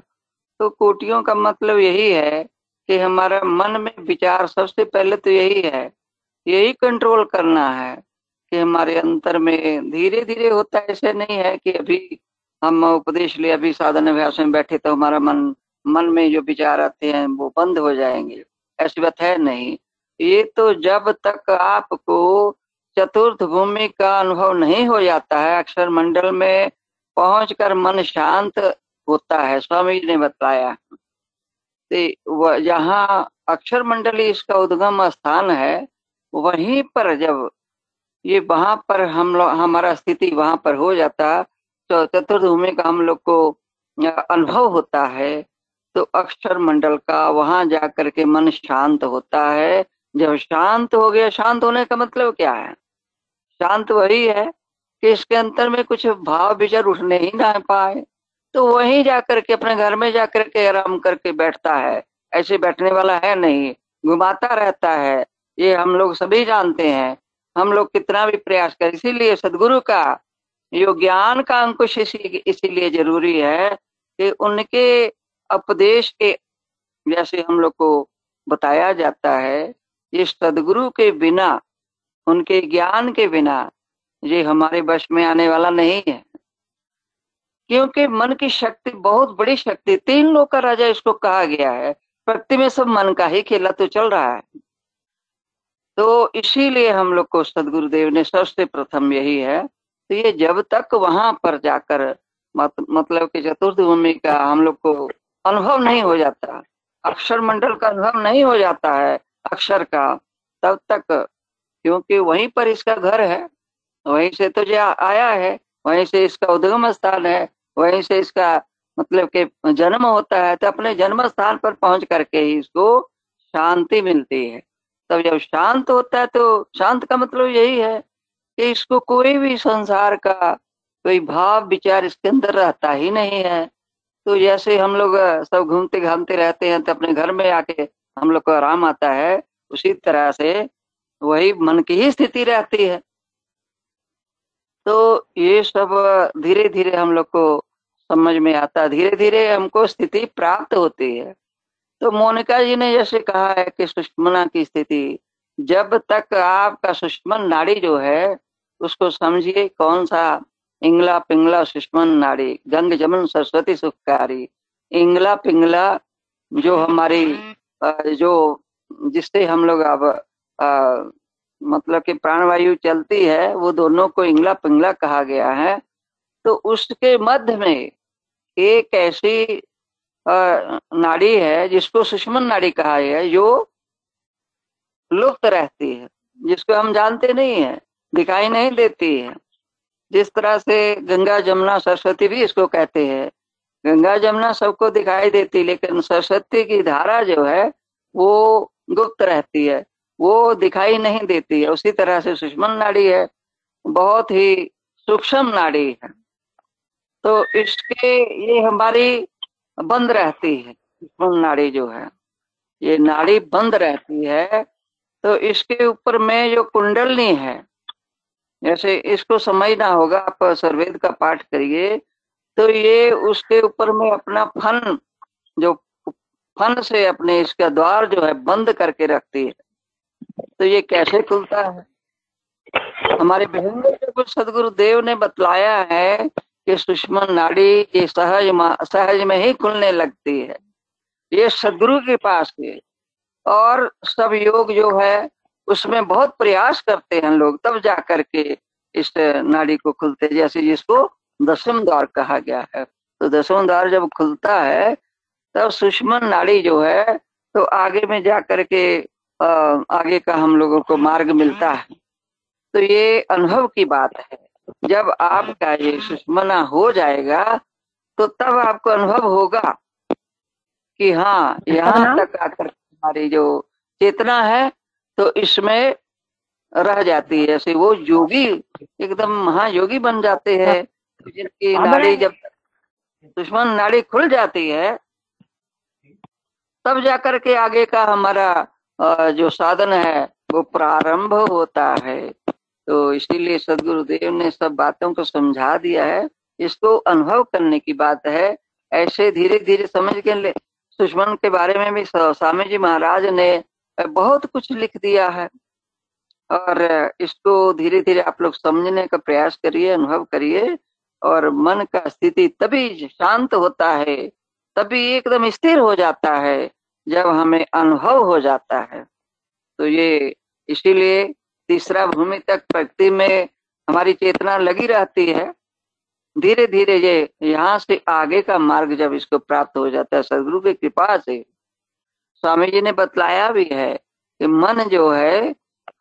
तो कोटियों का मतलब यही है कि हमारा मन में विचार सबसे पहले तो यही है, यही कंट्रोल करना है कि हमारे अंतर में धीरे धीरे होता है। ऐसे नहीं है कि अभी हम उपदेश लिए, अभी साधन अभ्यास में बैठे तो हमारा मन मन में जो विचार आते हैं वो बंद हो जाएँगे। ऐसी बात है नहीं। ये तो जब तक आपको चतुर्थ भूमि का अनुभव नहीं हो जाता है, अक्षर मंडल में पहुंचकर मन शांत होता है, स्वामी जी ने बताया। तो जहाँ अक्षर मंडली इसका उद्गम स्थान है, वहीं पर जब ये वहाँ पर हम लोग हमारा स्थिति वहाँ पर हो जाता तो चतुर्थ भूमि का हम लोग को अनुभव होता है। तो अक्षर मंडल का वहाँ जाकर के मन शांत होता है। जब शांत हो गया, शांत होने का मतलब क्या है? शांत वही है कि इसके अंतर में कुछ भाव विचार उठने ही ना पाए। तो वहीं जाकर के, अपने घर में जाकर के आराम करके बैठता है। ऐसे बैठने वाला है नहीं, घुमाता रहता है। ये हम लोग सभी जानते हैं। हम लोग कितना भी प्रयास करें, इसीलिए सदगुरु का, यो ज्ञान का अंकुश इसी, इसीलिए ज़रूरी है कि उनके उपदेश के जैसे हम लोग को बताया जाता है ये सदगुरु के बिना उनके ज्ञान के बिना ये हमारे वश में आने वाला नहीं है। क्योंकि मन की शक्ति बहुत बड़ी शक्ति तीन लोग का राजा इसको कहा गया है प्रकृति में सब मन का ही खेला तो चल रहा है। तो इसीलिए हम लोग को सदगुरुदेव ने सबसे प्रथम यही है तो ये जब तक वहाँ पर जाकर मत, मतलब कि चतुर्थ भूमि का हम लोग को अनुभव नहीं हो जाता। अक्षर मंडल का अनुभव नहीं हो जाता है अक्षर का तब तक, क्योंकि वहीं पर इसका घर है। वहीं से तो जो आया है, वहीं से इसका उद्गम स्थान है, वहीं से इसका मतलब के जन्म होता है तो अपने जन्म स्थान पर पहुँच करके ही इसको शांति मिलती है। तब जब शांत होता है तो शांत का मतलब यही है कि इसको कोई भी संसार का कोई भाव, विचार इसके अंदर रहता ही नहीं है। तो जैसे हम लोग सब घूमते घामते रहते हैं तो अपने घर में आके हम लोग को आराम आता है, उसी तरह से वही मन की ही स्थिति रहती है। तो ये सब धीरे धीरे हम लोग को समझ में आता धीरे धीरे हमको स्थिति प्राप्त होती है। तो मोनिका जी ने जैसे कहा है कि सुषमना की स्थिति, जब तक आपका सुषमन नाड़ी जो है, उसको समझिए कौन सा इंगला पिंगला सुषमन नाड़ी गंग जमन सरस्वती सुखकारी। इंगला पिंगला जो हमारी जो जिससे हम लोग अब मतलब कि प्राणवायु चलती है, वो दोनों को इंगला पिंगला कहा गया है। तो उसके मध्य में एक ऐसी नाड़ी है जिसको सुषमन नाड़ी कहा है, जो लुप्त रहती है, जिसको हम जानते नहीं है, दिखाई नहीं देती है। जिस तरह से गंगा, जमुना, सरस्वती भी इसको कहते हैं। गंगा, जमुना सबको दिखाई देती, लेकिन सरस्वती की धारा जो है, वो गुप्त रहती है। वो दिखाई नहीं देती है। उसी तरह से सुषमन नाड़ी है। बहुत ही सूक्ष्म नाड़ी है। तो इसके ये हमारी बंद रहती है, सुषमन नाड़ी जो है। ये नाड़ी बंद रहती है। तो इसके ऊपर में जो कुंडलनी है जैसे इसको समझना होगा, आप सर्वेद का पाठ करिए तो ये उसके ऊपर में अपना फन जो फन से अपने इसका द्वार जो है बंद करके रखती है। तो ये कैसे खुलता है? हमारे बहन कुछ सदगुरु देव ने बतलाया है कि सुषमन नाड़ी ये सहज सहज में ही खुलने लगती है। ये सदगुरु के पास है और सब योग जो है उसमें बहुत प्रयास करते हैं लोग तब जा करके इस नाड़ी को खुलते जैसे जिसको दसम द्वार कहा गया है। तो दसम द्वार जब खुलता है तब सुषमन नाड़ी जो है तो आगे में जा करके आगे का हम लोगों को मार्ग मिलता है। तो ये अनुभव की बात है। जब आपका ये सुषमना हो जाएगा तो तब आपको अनुभव होगा कि हाँ यहाँ तक आकर हमारी जो चेतना है तो इसमें रह जाती है। ऐसे वो योगी एकदम महायोगी बन जाते हैं। तो जिनकी नाड़ी जब दुश्मन नाड़ी खुल जाती है तब जाकर के आगे का हमारा जो साधन है वो प्रारंभ होता है। तो इसीलिए सदगुरुदेव ने सब बातों को समझा दिया है। इसको अनुभव करने की बात है। ऐसे धीरे धीरे समझ के ले दुश्मन के बारे में भी स्वामी जी महाराज ने बहुत कुछ लिख दिया है। और इसको धीरे धीरे आप लोग समझने का प्रयास करिए, अनुभव करिए और मन का स्थिति तभी शांत होता है, तभी एकदम स्थिर हो जाता है, जब हमें अनुभव हो जाता है। तो ये इसीलिए तीसरा भूमि तक प्रकृति में हमारी चेतना लगी रहती है। धीरे धीरे ये यहाँ से आगे का मार्ग जब इसको प्राप्त हो जाता है, सदगुरु की कृपा से स्वामी जी ने बतलाया भी है कि मन जो है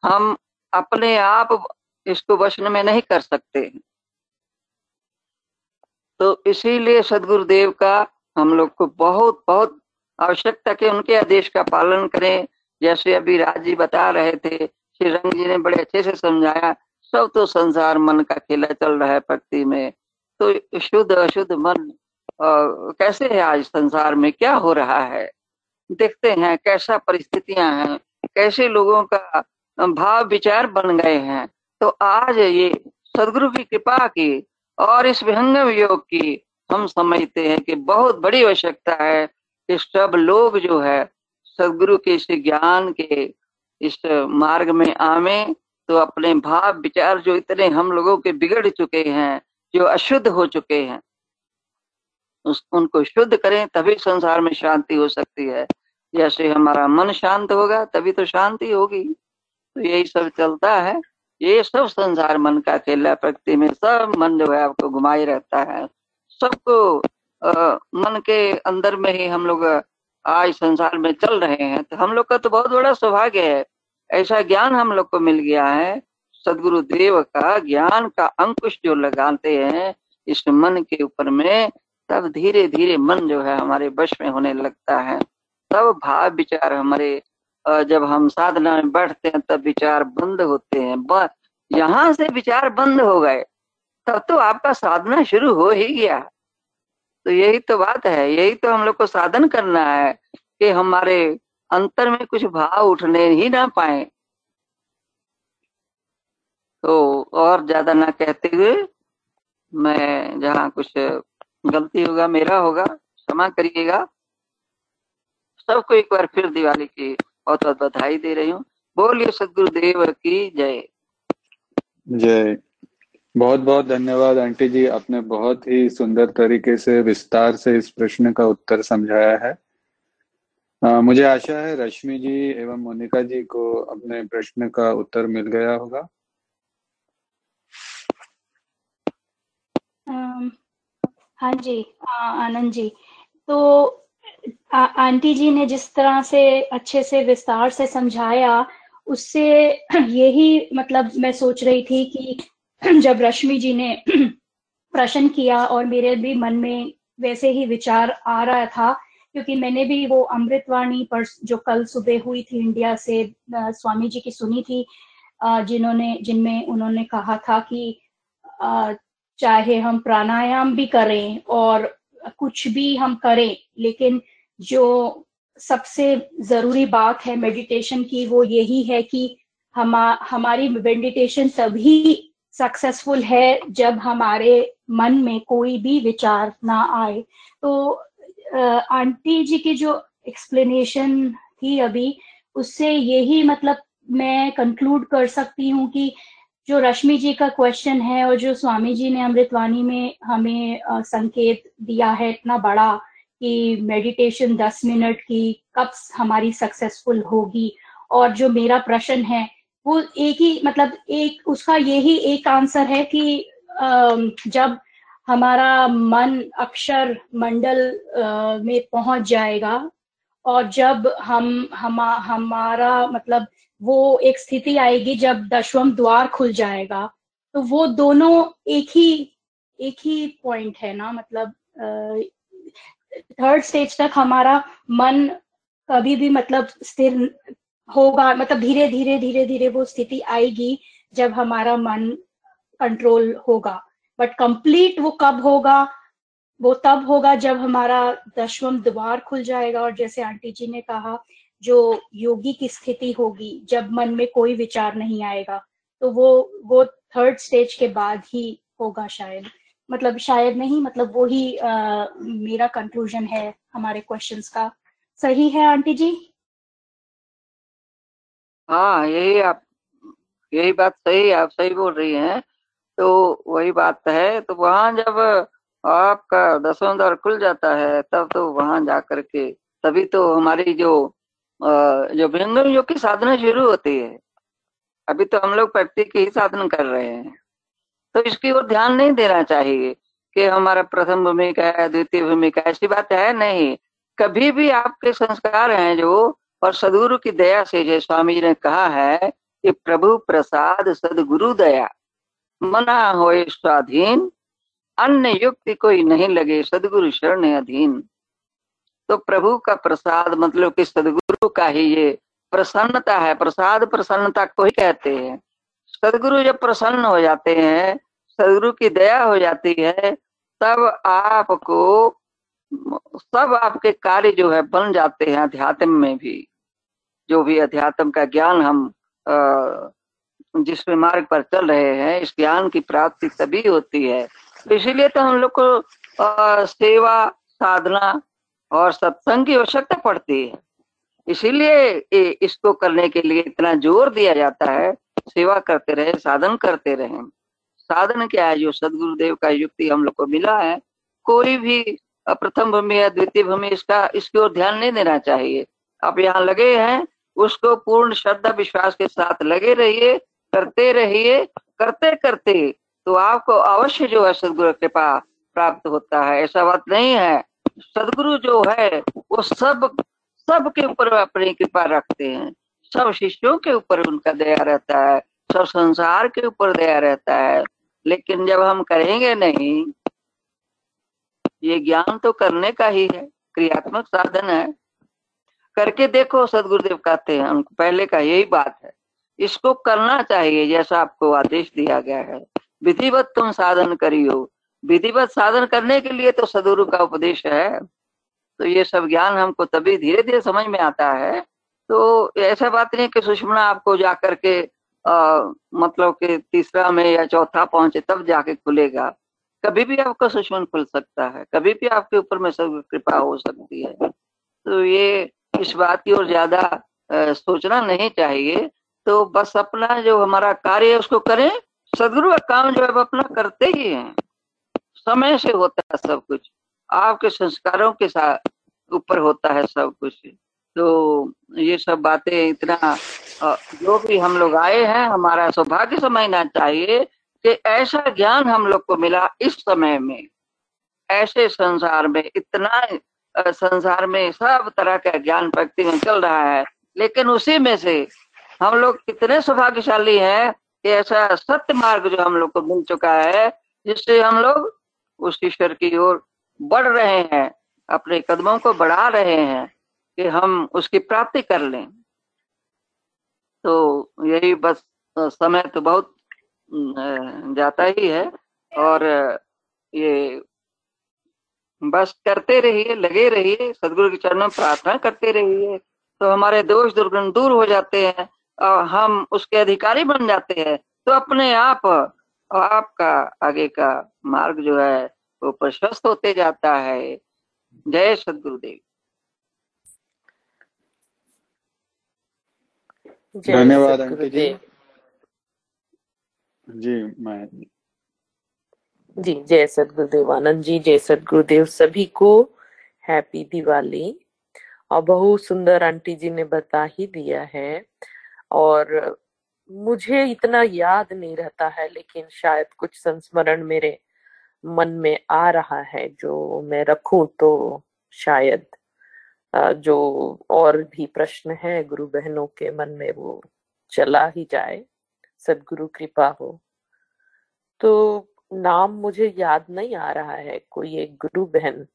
हम अपने आप इसको वशन में नहीं कर सकते। तो इसीलिए सदगुरुदेव का हम लोग को बहुत बहुत आवश्यकता के उनके आदेश का पालन करें। जैसे अभी राज जी बता रहे थे श्री रंग जी ने बड़े अच्छे से समझाया सब तो संसार मन का खेला चल रहा है प्रकृति में। तो शुद्ध अशुद्ध मन आ, कैसे है आज संसार में? क्या हो रहा है? देखते हैं कैसा परिस्थितियाँ हैं, कैसे लोगों का भाव विचार बन गए हैं। तो आज ये सदगुरु की कृपा की और इस विहंगम योग की हम समझते हैं कि बहुत बड़ी आवश्यकता है कि सब लोग जो है सदगुरु के इस ज्ञान के इस मार्ग में आवे। तो अपने भाव विचार जो इतने हम लोगों के बिगड़ चुके हैं, जो अशुद्ध हो चुके हैं, उस, उनको शुद्ध करें, तभी संसार में शांति हो सकती है। जैसे हमारा मन शांत होगा, तभी तो शांति होगी। तो यही सब चलता है। ये सब संसार मन का खेला प्रकृति में सब मन जो है आपको घुमाई रहता है। सबको मन के अंदर में ही हम लोग आज संसार में चल रहे हैं। तो हम लोग का तो बहुत बड़ा सौभाग्य है। ऐसा ज्ञान हम लोग को मिल गया है। सदगुरु देव का ज्ञान का अंकुश जो लगाते हैं, इस मन के ऊपर में, तब धीरे धीरे मन जो है हमारे वश में होने लगता है। तब भाव विचार हमारे जब हम साधना में बैठते हैं, तब विचार बंद होते हैं। बस यहाँ से विचार बंद हो गए, तब तो आपका साधना शुरू हो ही गया। तो यही तो बात है, यही तो हम लोग को साधन करना है कि हमारे अंतर में कुछ भाव उठने ही ना पाए। तो और ज़्यादा ना कहते हुए मैं जहाँ कुछ गलती होगा, मेरा होगा, क्षमा करिएगा। सबको एक बार फिर दिवाली की बहुत बहुत बधाई दे रही हूँ। बोलिए सदगुरुदेव की जय। जय। बहुत बहुत धन्यवाद आंटी जी आपने बहुत ही सुंदर तरीके से विस्तार से इस प्रश्न का उत्तर समझाया है। आ, मुझे आशा है रश्मि जी एवं मोनिका जी को अपने प्रश्न का उत्तर मिल गया होगा। हाँ जी आनंद जी। तो आंटी जी ने जिस तरह से अच्छे से विस्तार से समझाया, उससे यही मतलब मैं सोच रही थी कि जब रश्मि जी ने प्रश्न किया और मेरे भी मन में वैसे ही विचार आ रहा था, क्योंकि मैंने भी वो अमृतवाणी पर जो कल सुबह हुई थी इंडिया से स्वामी जी की सुनी थी जिन्होंने, जिनमें उन्होंने कहा था कि चाहे हम प्राणायाम भी करें और कुछ भी हम करें, लेकिन जो सबसे ज़रूरी बात है मेडिटेशन की, वो यही है कि हम, हमारी मेडिटेशन तभी सक्सेसफुल है जब हमारे मन में कोई भी विचार ना आए। तो आंटी जी की जो एक्सप्लेनेशन थी अभी, उससे यही मतलब मैं कंक्लूड कर सकती हूँ कि जो रश्मि जी का क्वेश्चन है और जो स्वामी जी ने अमृतवाणी में हमें संकेत दिया है इतना बड़ा कि मेडिटेशन दस मिनट की कब हमारी सक्सेसफुल होगी। और जो मेरा प्रश्न है, वो एक ही मतलब एक, उसका यही एक आंसर है कि जब हमारा मन अक्षर मंडल में पहुँच जाएगा और जब हम हम, हमारा मतलब वो एक स्थिति आएगी जब दशवम द्वार खुल जाएगा। तो वो दोनों एक ही एक ही पॉइंट है ना मतलब थर्ड स्टेज तक हमारा मन कभी भी मतलब स्थिर होगा मतलब धीरे धीरे धीरे धीरे वो स्थिति आएगी जब हमारा मन कंट्रोल होगा। बट कंप्लीट वो कब होगा? वो तब होगा जब हमारा दशवम द्वार खुल जाएगा। और जैसे आंटी जी ने कहा जो योगी की स्थिति होगी जब मन में कोई विचार नहीं आएगा तो वो वो थर्ड स्टेज के बाद ही होगा शायद। मतलब शायद नहीं मतलब वो ही आ, मेरा कंक्लूजन है हमारे क्वेश्चंस का। सही है आंटी जी? हाँ यही आप यही बात सही आप सही बोल रही हैं। तो वही बात है तो वहाँ जब आपका दसवां द्वार खुल जाता है तब तो वहाँ जाकर के तभी तो हमारी जो जो व्यंगम योग की साधना शुरू होती है। अभी तो हम लोग प्रैक्टिस की ही साधन कर रहे हैं। तो इसकी ओर ध्यान नहीं देना चाहिए कि हमारा प्रथम भूमिका है, द्वितीय भूमिका ऐसी बात है नहीं। कभी भी आपके संस्कार हैं जो, और सदगुरु की दया से जो स्वामी जी ने कहा है कि प्रभु प्रसाद, सदगुरु दया। मना हो स्वाधीन, अन्य युक्ति कोई नहीं लगे सदगुरु शरण अधीन। तो प्रभु का प्रसाद मतलब कि सदगुरु का ही ये प्रसन्नता है, प्रसाद प्रसन्नता को ही कहते हैं। सदगुरु जब प्रसन्न हो जाते हैं, सदगुरु की दया हो जाती है, तब आपको सब आपके कार्य जो है बन जाते हैं अध्यात्म में भी। जो भी अध्यात्म का ज्ञान हम जिस मार्ग पर चल रहे हैं, इस ज्ञान की प्राप्ति तभी होती है। इसीलिए तो हम लोग को सेवा साधना और सत्संग की आवश्यकता पड़ती है। इसीलिए इसको करने के लिए इतना ज़ोर दिया जाता है, सेवा करते रहे, साधन करते रहे। साधन क्या है? जो सदगुरुदेव का युक्ति हम लोग को मिला है, कोई भी प्रथम भूमि या द्वितीय भूमि इसका, इसकी ओर ध्यान नहीं देना चाहिए। आप यहाँ लगे हैं, उसको पूर्ण श्रद्धा, विश्वास के साथ लगे रहिए, करते रहिए, करते करते तो आपको अवश्य जो है सदगुरु कृपा प्राप्त होता है। ऐसा बात नहीं है सदगुरु जो है, वो सब सब के ऊपर अपनी कृपा रखते हैं। सब शिष्यों के ऊपर उनका दया रहता है, सब संसार के ऊपर दया रहता है। लेकिन जब हम करेंगे नहीं, ये ज्ञान तो करने का ही है, क्रियात्मक साधन है। करके देखो, सदगुरुदेव कहते हैं, उनको पहले का यही बात है। इसको करना चाहिए, जैसा आपको आदेश दिया गया है। विधिवत तुम साधन करियो विधिवत साधन करने के लिए तो सदगुरु का उपदेश है। तो ये सब ज्ञान हमको तभी धीरे धीरे समझ में आता है। तो ऐसा बात नहीं कि सुषमना आपको जाकर के आ, मतलब कि तीसरा में या चौथा पहुँचे तब जाके खुलेगा। कभी भी आपका सुषमन खुल सकता है। कभी भी आपके ऊपर में सब कृपा हो सकती है। तो ये इस बात की ओर ज़्यादा सोचना नहीं चाहिए। तो बस अपना जो हमारा कार्य है उसको करें। सदगुरु का काम जो है अपना करते ही हैं। समय से होता है सब कुछ। आपके संस्कारों के साथ ऊपर होता है सब कुछ। तो ये सब बातें इतना जो भी हम लोग आए हैं, हमारा सौभाग्य समझना चाहिए कि ऐसा ज्ञान हम लोग को मिला इस समय में। ऐसे संसार में, इतना संसार में सब तरह का ज्ञान प्रगति में चल रहा है, लेकिन उसी में से हम लोग कितने सौभाग्यशाली हैं कि ऐसा सत्य मार्ग जो हम लोग को मिल चुका है, जिससे हम लोग उस ईश्वर की ओर बढ़ रहे हैं, अपने कदमों को बढ़ा रहे हैं कि हम उसकी प्राप्ति कर लें। तो यही बस समय तो बहुत जाता ही है और ये बस करते रहिए, लगे रहिए, सदगुरु के चरणों में प्रार्थना करते रहिए। तो हमारे दोष दुर्गुण दूर हो जाते हैं और हम उसके अधिकारी बन जाते हैं। तो अपने आप आपका आगे का मार्ग जो है वो प्रशस्त होते जाता है। जय सदगुरुदेव। धन्यवाद जी। जी मैं जी जय सदगुरुदेव आनंद जी जय सदगुरुदेव सभी को। हैप्पी दिवाली। और बहुत सुंदर आंटी जी ने बता ही दिया है। और मुझे इतना याद नहीं रहता है, लेकिन शायद कुछ संस्मरण मेरे मन में आ रहा है, जो मैं रखूँ तो शायद जो और भी प्रश्न है गुरु बहनों के मन में, वो चला ही जाए। सदगुरु कृपा हो। तो नाम मुझे याद नहीं आ रहा है, कोई एक गुरु बहन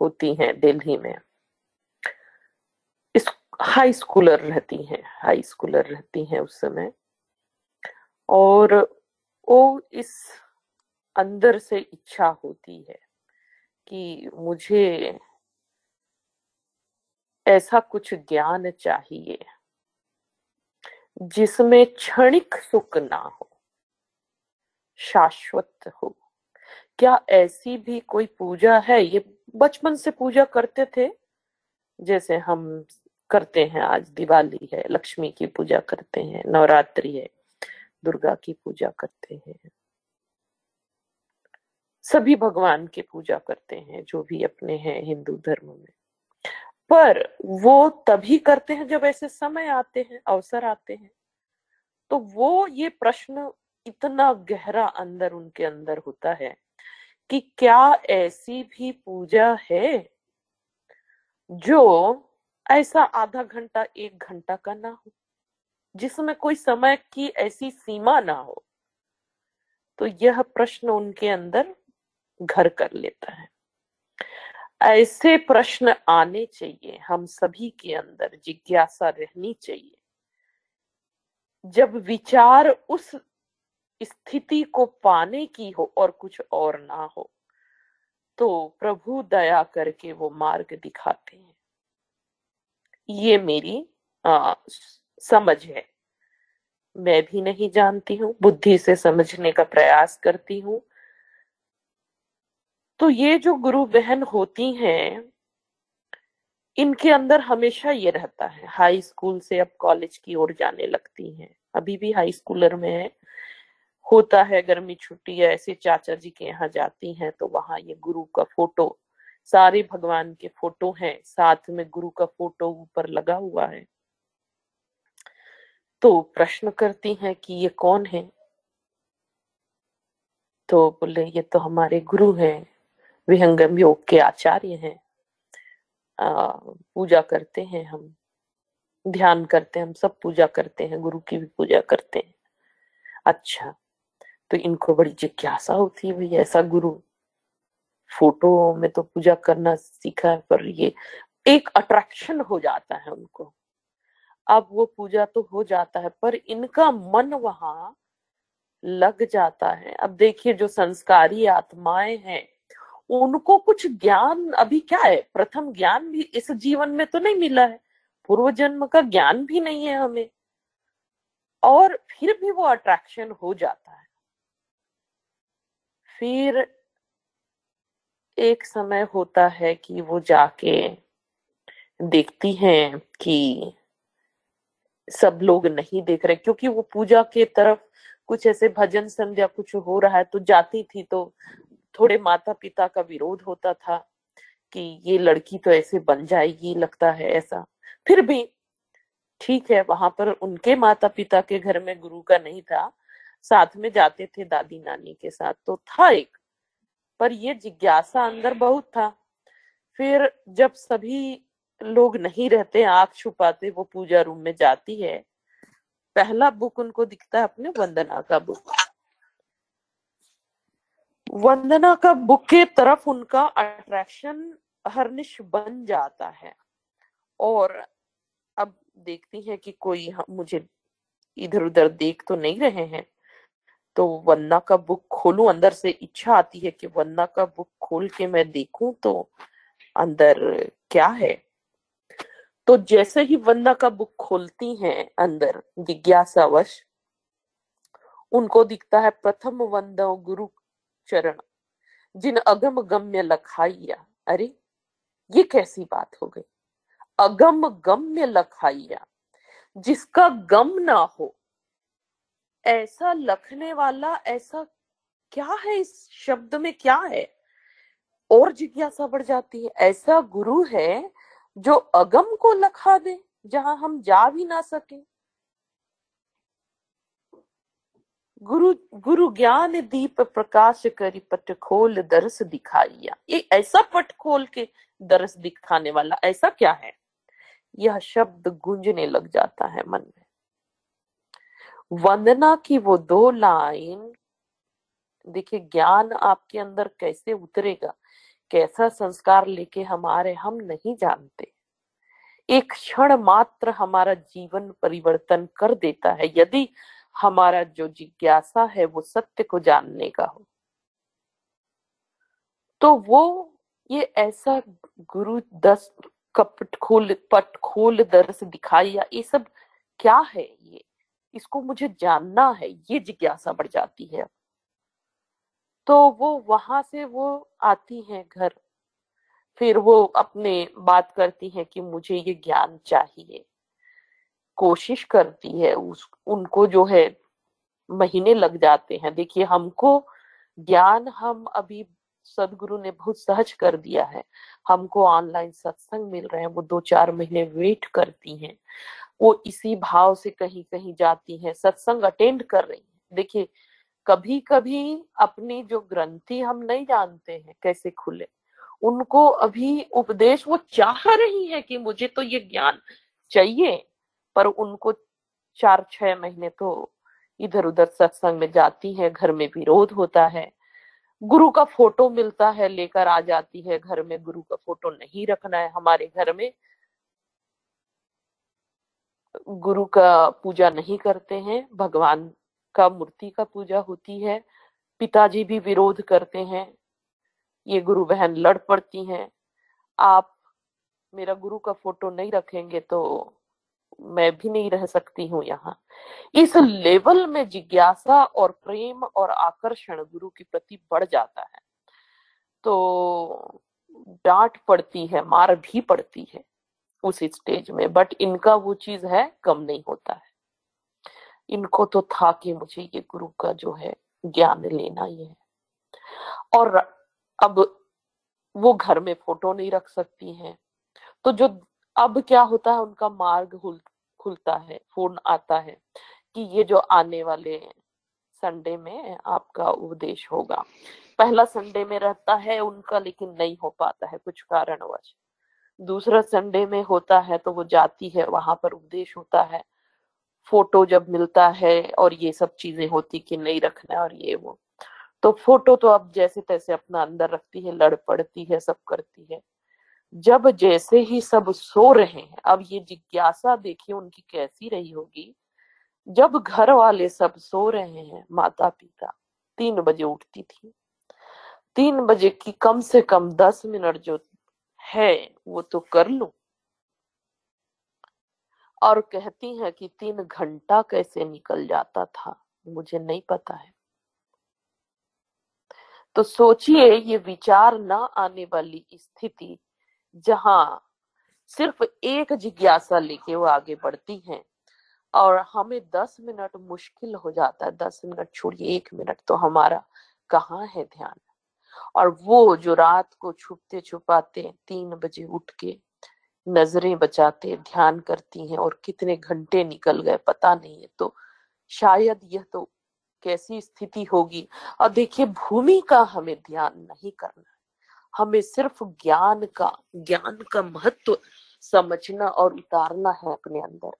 होती हैं दिल्ली में। हाई स्कूलर रहती हैं हाई स्कूलर रहती हैं उस समय। और वो इस अंदर से इच्छा होती है कि मुझे ऐसा कुछ ज्ञान चाहिए, जिसमें क्षणिक सुख ना हो, शाश्वत हो। क्या ऐसी भी कोई पूजा है? ये बचपन से पूजा करते थे, जैसे हम करते हैं। आज दिवाली है, लक्ष्मी की पूजा करते हैं, नवरात्रि है, दुर्गा की पूजा करते हैं। सभी भगवान की पूजा करते हैं, जो भी अपने हैं हिंदू धर्म में। पर वो तभी करते हैं जब ऐसे समय आते हैं, अवसर आते हैं। तो वो ये प्रश्न इतना गहरा अंदर उनके अंदर होता है कि क्या ऐसी भी पूजा है जो ऐसा आधा घंटा, एक घंटा का ना हो, जिसमें कोई समय की ऐसी सीमा ना हो तो यह प्रश्न उनके अंदर घर कर लेता है। ऐसे प्रश्न आने चाहिए हम सभी के अंदर, जिज्ञासा रहनी चाहिए। जब विचार उस स्थिति को पाने की हो और कुछ और ना हो तो प्रभु दया करके वो मार्ग दिखाते हैं। ये मेरी आ, समझ है। मैं भी नहीं जानती हूँ बुद्धि से समझने का प्रयास करती हूँ। तो ये जो गुरु बहन होती हैं इनके अंदर हमेशा ये रहता है हाई स्कूल से अब कॉलेज की ओर जाने लगती हैं। अभी भी हाई स्कूलर में है। होता है गर्मी छुट्टी या ऐसे चाचा जी के यहाँ जाती हैं तो वहाँ ये गुरु का फ़ोटो सारे भगवान के फ़ोटो हैं, साथ में गुरु का फ़ोटो ऊपर लगा हुआ है। तो प्रश्न करती हैं कि ये कौन है? तो बोले, ये तो हमारे गुरु हैं, विहंगम योग के आचार्य हैं। पूजा करते हैं हम, ध्यान करते हैं हम, सब पूजा करते हैं, गुरु की भी पूजा करते हैं। अच्छा तो इनको बड़ी जिज्ञासा होती है, भाई ऐसा गुरु फ़ोटो में तो पूजा करना सीखा है, पर ये एक अट्रैक्शन हो जाता है उनको। अब वो पूजा तो हो जाता है, पर इनका मन वहाँ लग जाता है। अब देखिए, जो संस्कारी आत्माएँ हैं, उनको कुछ ज्ञान अभी क्या है? प्रथम ज्ञान भी इस जीवन में तो नहीं मिला है। पूर्व जन्म का ज्ञान भी नहीं है हमें। और फिर भी वो अट्रैक्शन हो जाता है। फिर एक समय होता है कि वो जाके देखती हैं कि सब लोग नहीं देख रहे, क्योंकि वो पूजा के तरफ़ कुछ ऐसे भजन संध्या कुछ हो रहा है तो जाती थी तो थोड़े माता पिता का विरोध होता था कि ये लड़की तो ऐसे बन जाएगी, लगता है ऐसा। फिर भी ठीक है, वहाँ पर उनके माता पिता के घर में गुरु का नहीं था, साथ में जाते थे दादी नानी के साथ तो था एक पर ये जिज्ञासा अंदर बहुत था। फिर जब सभी लोग नहीं रहते, आँख छुपाते, वो पूजा रूम में जाती है, पहला बुक उनको दिखता है अपने वंदना का बुक वंदना का बुक के तरफ़ उनका अट्रैक्शन हरनिश बन जाता है। और अब देखती है कि कोई मुझे इधर उधर देख तो नहीं रहे हैं। तो वन्ना का बुक खोलूं, अंदर से इच्छा आती है कि वन्ना का बुक खोल के मैं देखूँ तो अंदर क्या है? तो जैसे ही वन्ना का बुक खोलती हैं अंदर जिज्ञासावश, उनको दिखता है प्रथम वंदो गुरु चरण, जिन अगम गम्य लखाइया। अरे, ये कैसी बात हो गई? अगम गम्य लखाइया, जिसका गम ना हो ऐसा लखने वाला, ऐसा क्या है इस शब्द में, क्या है? और जिज्ञासा बढ़ जाती है। ऐसा गुरु है जो अगम को लखा दे, जहाँ हम जा भी ना सके। गुरु गुरु ज्ञान दीप प्रकाश करी पट खोल दरस दिखाइया। ये ऐसा पट खोल के दरस दिखाने वाला, ऐसा क्या है? यह शब्द गूंजने लग जाता है मन में। वंदना की वो दो लाइन, देखिए, ज्ञान आपके अंदर कैसे उतरेगा? कैसा संस्कार लेके हमारे हम नहीं जानते। एक क्षण मात्र हमारा जीवन परिवर्तन कर देता है, यदि हमारा जो जिज्ञासा है, वो सत्य को जानने का हो। तो वो, ये ऐसा गुरु दस कपट खोल, पट खोल दर्श दिखाई या ये सब क्या है ये? इसको मुझे जानना है, ये जिज्ञासा बढ़ जाती है। तो वो वहाँ से वो आती हैं घर। फिर वो अपने बात करती हैं कि मुझे ये ज्ञान चाहिए। कोशिश करती है उस, उनको जो है महीने लग जाते हैं। देखिए, हमको ज्ञान हम अभी सदगुरु ने बहुत सहज कर दिया है। हमको ऑनलाइन सत्संग मिल रहे हैं, वो दो चार महीने वेट करती हैं। वो इसी भाव से कहीं कहीं जाती हैं, सत्संग अटेंड कर रही हैं। देखिए कभी कभी अपनी जो ग्रंथि हम नहीं जानते हैं कैसे खुले, उनको अभी उपदेश वो चाह रही है कि मुझे तो ये ज्ञान चाहिए, पर उनको चार छह महीने तो इधर उधर सत्संग में जाती है, घर में विरोध होता है। गुरु का फ़ोटो मिलता है, लेकर आ जाती है, घर में गुरु का फ़ोटो नहीं रखना है, हमारे घर में गुरु का पूजा नहीं करते हैं, भगवान का मूर्ति का पूजा होती है, पिताजी भी विरोध करते हैं, ये गुरु बहन लड़ पड़ती हैं। आप मेरा गुरु का फ़ोटो नहीं रखेंगे तो मैं भी नहीं रह सकती हूँ यहाँ। इस लेवल में जिज्ञासा और प्रेम और आकर्षण गुरु के प्रति बढ़ जाता है। तो डांट पड़ती है, मार भी पड़ती है। उस स्टेज में बट इनका वो चीज़ है, कम नहीं होता है। इनको तो था कि मुझे ये गुरु का जो है, ज्ञान लेना ही है। और अब वो घर में फ़ोटो नहीं रख सकती हैं। तो जो अब क्या होता है, उनका मार्ग खुलता है फ़ोन आता है कि ये जो आने वाले संडे में आपका उपदेश होगा। पहला संडे में रहता है उनका, लेकिन नहीं हो पाता है कुछ कारणवश। दूसरा संडे में होता है तो वो जाती है, वहाँ पर उपदेश होता है फ़ोटो जब मिलता है और ये सब चीज़ें होती कि नहीं रखना और ये वो तो फ़ोटो तो अब जैसे तैसे अपना अंदर रखती है, लड़ पड़ती है, सब करती है। जब जैसे ही सब सो रहे हैं, अब ये जिज्ञासा देखिए उनकी कैसी रही होगी। जब घर वाले सब सो रहे हैं माता पिता तीन बजे उठती थी। तीन बजे की कम से कम दस मिनट जो है, वो तो कर लू। और कहती है कि तीन घंटा कैसे निकल जाता था, मुझे नहीं पता है। तो सोचिए, ये विचार न आने वाली स्थिति, जहाँ सिर्फ़ एक जिज्ञासा लेके वो आगे बढ़ती हैं, और हमें दस मिनट मुश्किल हो जाता है। दस मिनट छोड़िए, एक मिनट तो हमारा कहाँ है ध्यान? और वो जो रात को छुपते छुपाते तीन बजे उठ के नज़रें बचाते, ध्यान करती हैं और कितने घंटे निकल गए पता नहीं है। तो शायद यह तो कैसी स्थिति होगी। और देखिए, भूमि का हमें ध्यान नहीं करना हमें सिर्फ़ ज्ञान का ज्ञान का महत्व समझना और उतारना है अपने अंदर।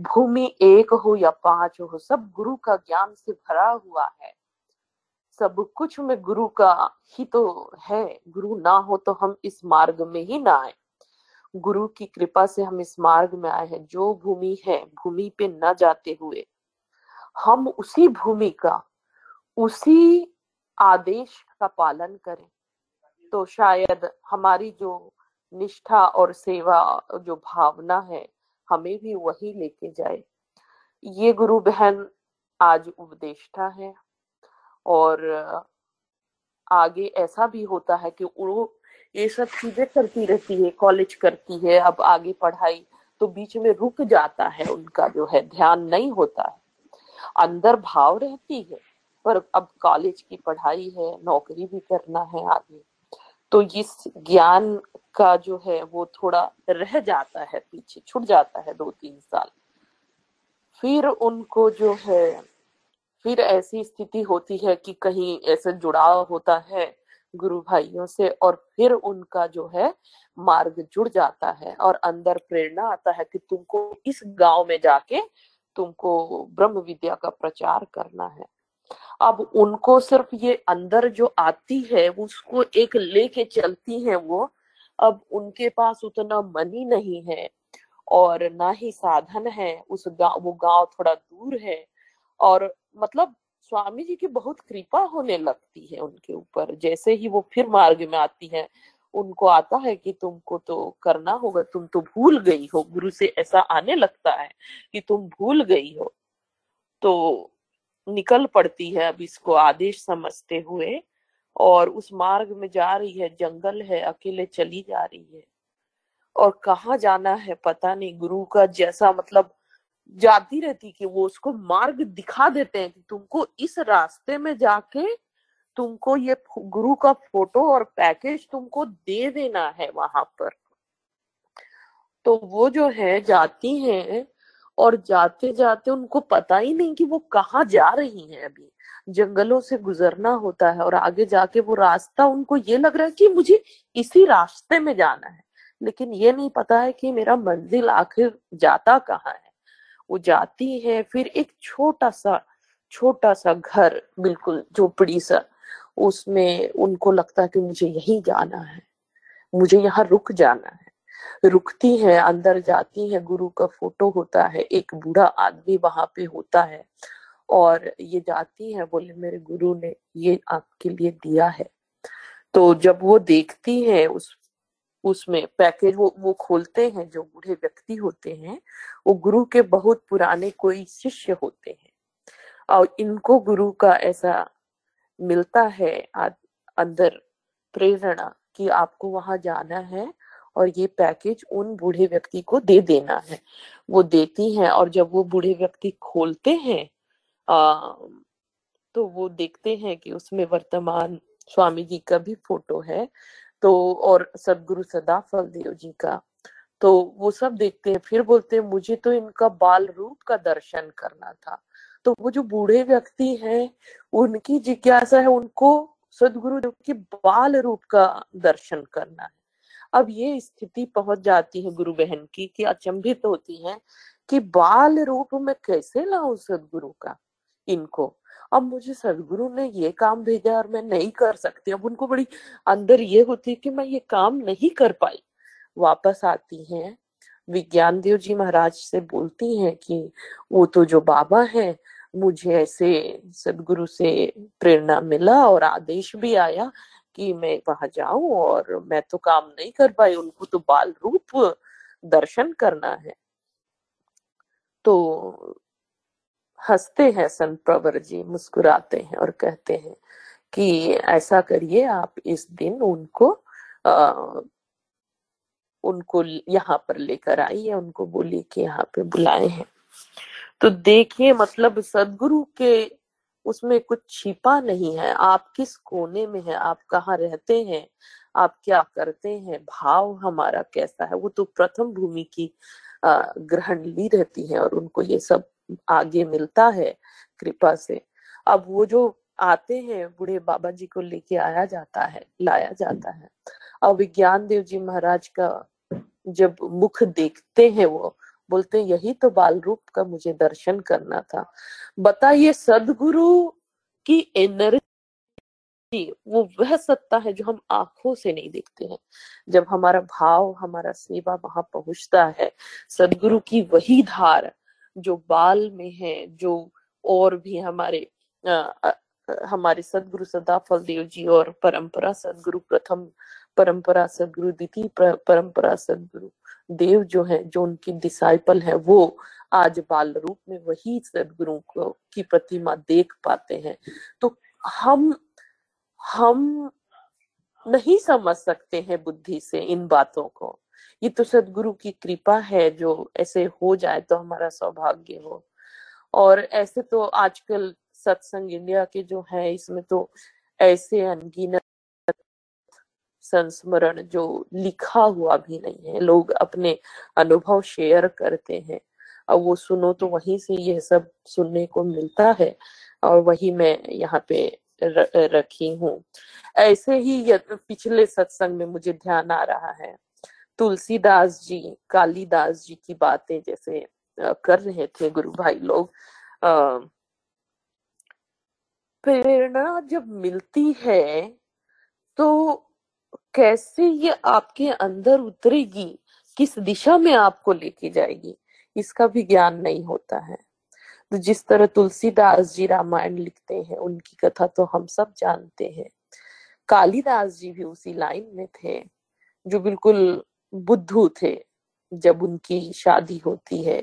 भूमि एक हो या पाँच हो, सब गुरु का ज्ञान से भरा हुआ है। सब कुछ में गुरु का ही तो है। गुरु ना हो तो हम इस मार्ग में ही ना आए। गुरु की कृपा से हम इस मार्ग में आए हैं। जो भूमि है, भूमि पे न जाते हुए, हम उसी भूमि का, उसी आदेश का पालन करें। तो शायद हमारी जो निष्ठा और सेवा, जो भावना है, हमें भी वही लेके जाए। ये गुरु बहन आज उपदेष्टा है। और आगे ऐसा भी होता है कि वो ये सब चीज़ें करती रहती है कॉलेज करती है, अब आगे पढ़ाई तो बीच में रुक जाता है उनका जो है, ध्यान नहीं होता है। अंदर भाव रहती है, पर अब कॉलेज की पढ़ाई है, नौकरी भी करना है आगे तो इस ज्ञान का जो है, वो थोड़ा रह जाता है, पीछे छूट जाता है दो तीन साल। फिर उनको जो है फिर ऐसी स्थिति होती है कि कहीं ऐसे जुड़ाव होता है गुरु भाइयों से और फिर उनका जो है मार्ग जुड़ जाता है और अंदर प्रेरणा आता है कि तुमको इस गाँव में जाके तुमको ब्रह्म विद्या का प्रचार करना है। अब उनको सिर्फ़ ये अंदर जो आती है, उसको एक लेके चलती है वो, अब उनके पास उतना मनी नहीं है और ना ही साधन है। उस गाँव, वो गाँव थोड़ा दूर है और मतलब स्वामी जी की बहुत कृपा होने लगती है उनके ऊपर। जैसे ही वो फिर मार्ग में आती है, उनको आता है कि तुमको तो करना होगा, तुम तो भूल गई हो। गुरु से ऐसा आने लगता है कि तुम भूल गई हो। तो निकल पड़ती है अब इसको आदेश समझते हुए और उस मार्ग में जा रही है, जंगल है, अकेले चली जा रही है। और कहा जाना है पता नहीं। गुरु का जैसा मतलब जाती रहती कि वो उसको मार्ग दिखा देते हैं कि तुमको इस रास्ते में जाके तुमको ये गुरु का फ़ोटो और पैकेज तुमको दे देना है वहाँ पर। तो वो जो है, जाती हैं और जाते जाते उनको पता ही नहीं कि वो कहाँ जा रही हैं अभी। जंगलों से गुजरना होता है और आगे जाके वो रास्ता उनको ये लग रहा है कि मुझे इसी रास्ते में जाना है। लेकिन ये नहीं पता है कि मेरा मंजिल आखिर जाता कहाँ है। वो जाती है, फिर एक छोटा सा छोटा सा घर, बिल्कुल झोपड़ी सा उसमें उनको लगता है कि मुझे यही जाना है, मुझे यहाँ रुक जाना है। रुकती है, अंदर जाती है, गुरु का फ़ोटो होता है, एक बूढ़ा आदमी वहाँ पे होता है, और ये जाती है, बोले, मेरे गुरु ने ये आपके लिए दिया है। तो जब वो देखती है, उस उसमें पैकेज वो वो खोलते हैं जो बूढ़े व्यक्ति होते हैं वो गुरु के बहुत पुराने कोई शिष्य होते हैं। और इनको गुरु का ऐसा मिलता है अंदर प्रेरणा कि आपको वहाँ जाना है और ये पैकेज उन बूढ़े व्यक्ति को दे देना है। वो देती हैं और जब वो बूढ़े व्यक्ति खोलते हैं आ, तो वो देखते हैं कि उसमें वर्तमान स्वामी जी का भी फ़ोटो है। तो और सदगुरु सदा फल देव जी का। तो वो सब देखते हैं, फिर बोलते हैं, मुझे तो इनका बाल रूप का दर्शन करना था। तो वो जो बूढ़े व्यक्ति हैं, उनकी जिज्ञासा है, उनको सदगुरु देव के बाल रूप का दर्शन करना है। अब ये स्थिति पहुँच जाती है गुरु बहन की, कि अचंभित होती है, कि बाल रूप में कैसे लाऊं सदगुरु का, इनको? अब मुझे सदगुरु ने ये काम भेजा और मैं नहीं कर सकती। अब उनको बड़ी अंदर ये होती है कि मैं ये काम नहीं कर पाई। वापस आती हैं। विज्ञान देव जी महाराज से बोलती हैं कि वो तो जो बाबा है, मुझे ऐसे सदगुरु से प्रेरणा मिला और आदेश भी आया कि मैं वहाँ जाऊँ और मैं तो काम नहीं कर पाई, उनको तो बाल रूप दर्शन करना है। तो हँसते हैं संत प्रवर जी मुस्कुराते हैं और कहते हैं कि ऐसा करिए आप इस दिन उनको आ, उनको यहाँ पर लेकर आइए उनको बोलिए कि यहाँ पे बुलाए हैं। तो देखिए मतलब सदगुरु के उसमें कुछ छिपा नहीं है। आप किस कोने में है? आप कहाँ रहते हैं? आप क्या करते हैं? भाव हमारा कैसा है? वो तो प्रथम भूमि की ग्रहण ली रहती है और उनको ये सब आगे मिलता है कृपा से। अब वो जो आते हैं, बूढ़े बाबा जी को लेके आया जाता है, लाया जाता है। अब विज्ञान देव जी महाराज का जब मुख देखते हैं वो, बोलते हैं, यही तो बाल रूप का मुझे दर्शन करना था। बताइए सदगुरु की एनर्जी वो वह सत्ता है जो हम आँखों से नहीं देखते हैं। जब हमारा भाव, हमारा सेवा वहाँ पहुँचता है, सदगुरु की वही धार जो बाल में है जो और भी हमारे आ, हमारे सदगुरु सदा फल देव जी और परंपरा सदगुरु प्रथम परंपरा सदगुरु द्वितीय परंपरा सदगुरु देव जो है जो उनकी डिसाइपल है वो आज बाल रूप में वही सदगुरु की प्रतिमा देख पाते हैं। तो हम हम नहीं समझ सकते हैं बुद्धि से इन बातों को। ये तो सदगुरु की कृपा है जो ऐसे हो जाए तो हमारा सौभाग्य हो। और ऐसे तो आजकल सत्संग इंडिया के जो है, इसमें तो ऐसे अनगिनत संस्मरण जो लिखा हुआ भी नहीं है, लोग अपने अनुभव शेयर करते हैं। अब वो सुनो तो वहीं से यह सब सुनने को मिलता है और वही मैं यहाँ पे रखी हूँ। ऐसे ही पिछले सत्संग में मुझे ध्यान आ रहा है। तुलसीदास जी, कालीदास जी की बातें जैसे कर रहे थे गुरु भाई लोग प्रेरणा जब मिलती है तो कैसे ये आपके अंदर उतरेगी? किस दिशा में आपको लेके जाएगी? इसका भी ज्ञान नहीं होता है। तो जिस तरह तुलसीदास जी रामायण लिखते हैं, उनकी कथा तो हम सब जानते हैं। कालिदास जी भी उसी लाइन में थे, जो बिल्कुल बुद्धू थे जब उनकी शादी होती है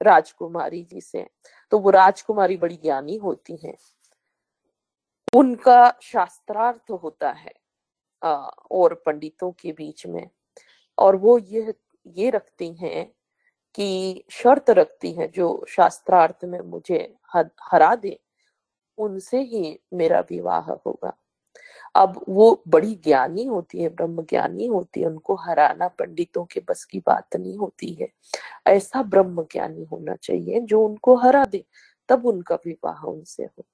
राजकुमारी जी से। तो वो राजकुमारी बड़ी ज्ञानी होती हैं। उनका शास्त्रार्थ होता है आ, और पंडितों के बीच में। और वो ये ये रखती हैं कि शर्त रखती हैं जो शास्त्रार्थ में मुझे हरा दे उनसे ही मेरा विवाह होगा। अब वो बड़ी ज्ञानी होती है, ब्रह्म ज्ञानी होती है, उनको हराना पंडितों के बस की बात नहीं होती है। ऐसा ब्रह्म ज्ञानी होना चाहिए जो उनको हरा दे, तब उनका विवाह उनसे हो।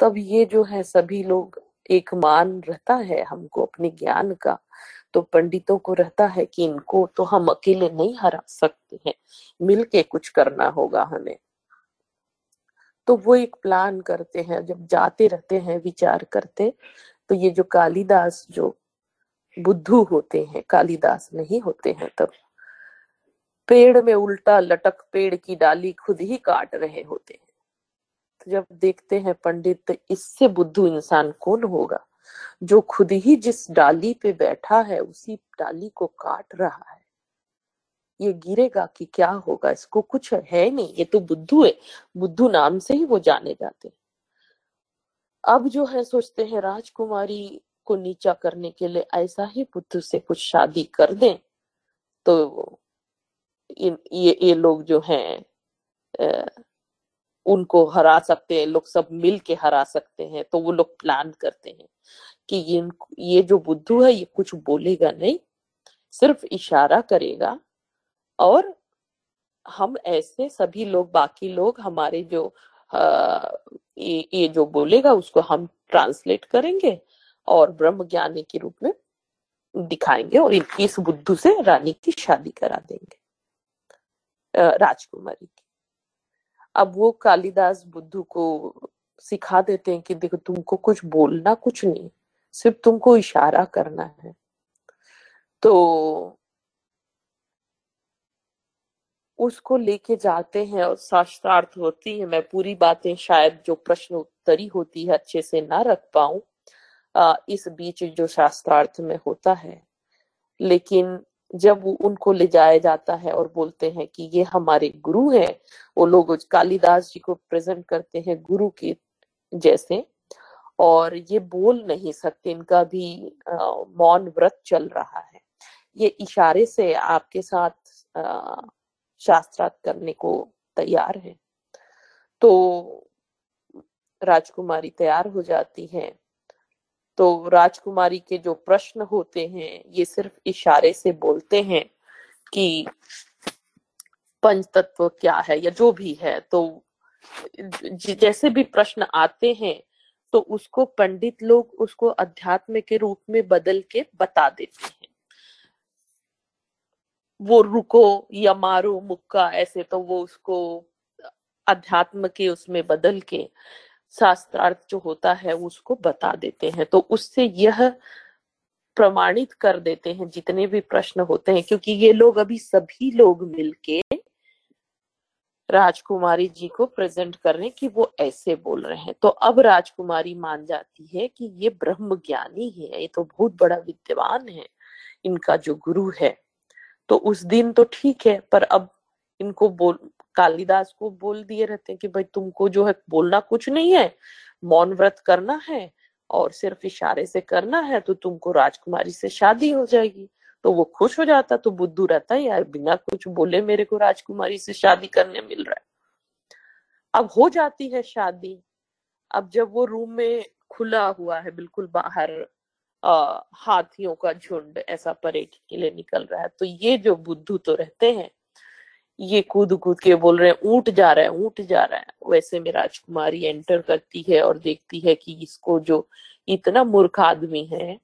तब ये जो है सभी लोग एक मान रहता है हमको अपने ज्ञान का तो पंडितों को रहता है कि इनको तो हम अकेले नहीं हरा सकते हैं, मिलके कुछ करना होगा हमें। तो वो एक प्लान करते हैं, जब जाते रहते हैं, विचार करते तो ये जो कालिदास, जो बुद्धू होते हैं, कालिदास नहीं होते हैं तब। पेड़ में उल्टा लटक पेड़ की डाली खुद ही काट रहे होते हैं। तो जब देखते हैं पंडित तो इससे बुद्धू इंसान कौन होगा? जो खुद ही जिस डाली पे बैठा है, उसी डाली को काट रहा है। ये गिरेगा कि क्या होगा? इसको कुछ है नहीं। ये तो बुद्धू है। बुद्धू नाम से ही वो जाने जाते हैं। अब जो है सोचते हैं, राजकुमारी को नीचा करने के लिए ऐसा ही बुद्धू से कुछ शादी कर दें। तो इन, ये ये लोग जो हैं उनको हरा सकते हैं, लोग सब मिल के हरा सकते हैं तो वो लोग प्लान करते हैं कि ये ये जो बुद्धू है, ये कुछ बोलेगा नहीं, सिर्फ़ इशारा करेगा और हम ऐसे सभी लोग, बाकी लोग, हमारे जो ये, जो बोलेगा उसको हम ट्रांसलेट करेंगे और ब्रह्म ज्ञानी के रूप में दिखाएँगे और इस बुद्धू से रानी की शादी करा देंगे। राजकुमारी की। अब वो कालिदास बुद्धू को सिखा देते हैं कि देखो तुमको कुछ बोलना कुछ नहीं सिर्फ़ तुमको इशारा करना है। तो उसको लेके जाते हैं और शास्त्रार्थ होती है। मैं पूरी बातें शायद जो प्रश्न उत्तरी होती है अच्छे से ना रख पाऊँ इस बीच जो शास्त्रार्थ में होता है। लेकिन जब उनको ले जाया जाता है और बोलते हैं कि ये हमारे गुरु हैं, वो लोग कालिदास जी को प्रेजेंट करते हैं गुरु के जैसे, और ये बोल नहीं सकते, इनका भी मौन व्रत चल रहा है। ये इशारे से आपके साथ शास्त्रार्थ करने को तैयार है। तो राजकुमारी तैयार हो जाती है। तो राजकुमारी के जो प्रश्न होते हैं, ये सिर्फ़ इशारे से बोलते हैं कि पंच तत्व क्या है या जो भी है। तो जैसे भी प्रश्न आते हैं तो उसको पंडित लोग उसको अध्यात्म के रूप में बदल के बता देते हैं। वो रुको या मारो मुक्का, ऐसे तो वो उसको अध्यात्म के उसमें बदल के शास्त्रार्थ जो होता है उसको बता देते हैं। तो उससे यह प्रमाणित कर देते हैं जितने भी प्रश्न होते हैं, क्योंकि ये लोग अभी सभी लोग मिलके राजकुमारी जी को प्रेजेंट कर रहे हैं कि वो ऐसे बोल रहे हैं। तो अब राजकुमारी मान जाती है कि ये ब्रह्म ज्ञानी है, ये तो बहुत बड़ा विद्वान है, इनका जो गुरु है। तो उस दिन तो ठीक है, पर अब इनको बोल, कालिदास को बोल दिए रहते हैं कि भाई तुमको जो है बोलना कुछ नहीं है, मौन व्रत करना है और सिर्फ़ इशारे से करना है तो तुमको राजकुमारी से शादी हो जाएगी। तो वो खुश हो जाता तो बुद्धू रहता, यार, बिना कुछ बोले मेरे को राजकुमारी से शादी करने मिल रहा है। अब हो जाती है शादी। अब जब वो रूम में खुला हुआ है, बिल्कुल बाहर हाथियों का झुंड ऐसा परेड के लिए निकल रहा है। तो ये जो बुद्धू तो रहते हैं ये कूद कूद के बोल रहे हैं ऊट जा रहा है ऊट जा रहा है। वैसे में राजकुमारी एंटर करती है और देखती है कि इसको जो इतना मूर्ख आदमी है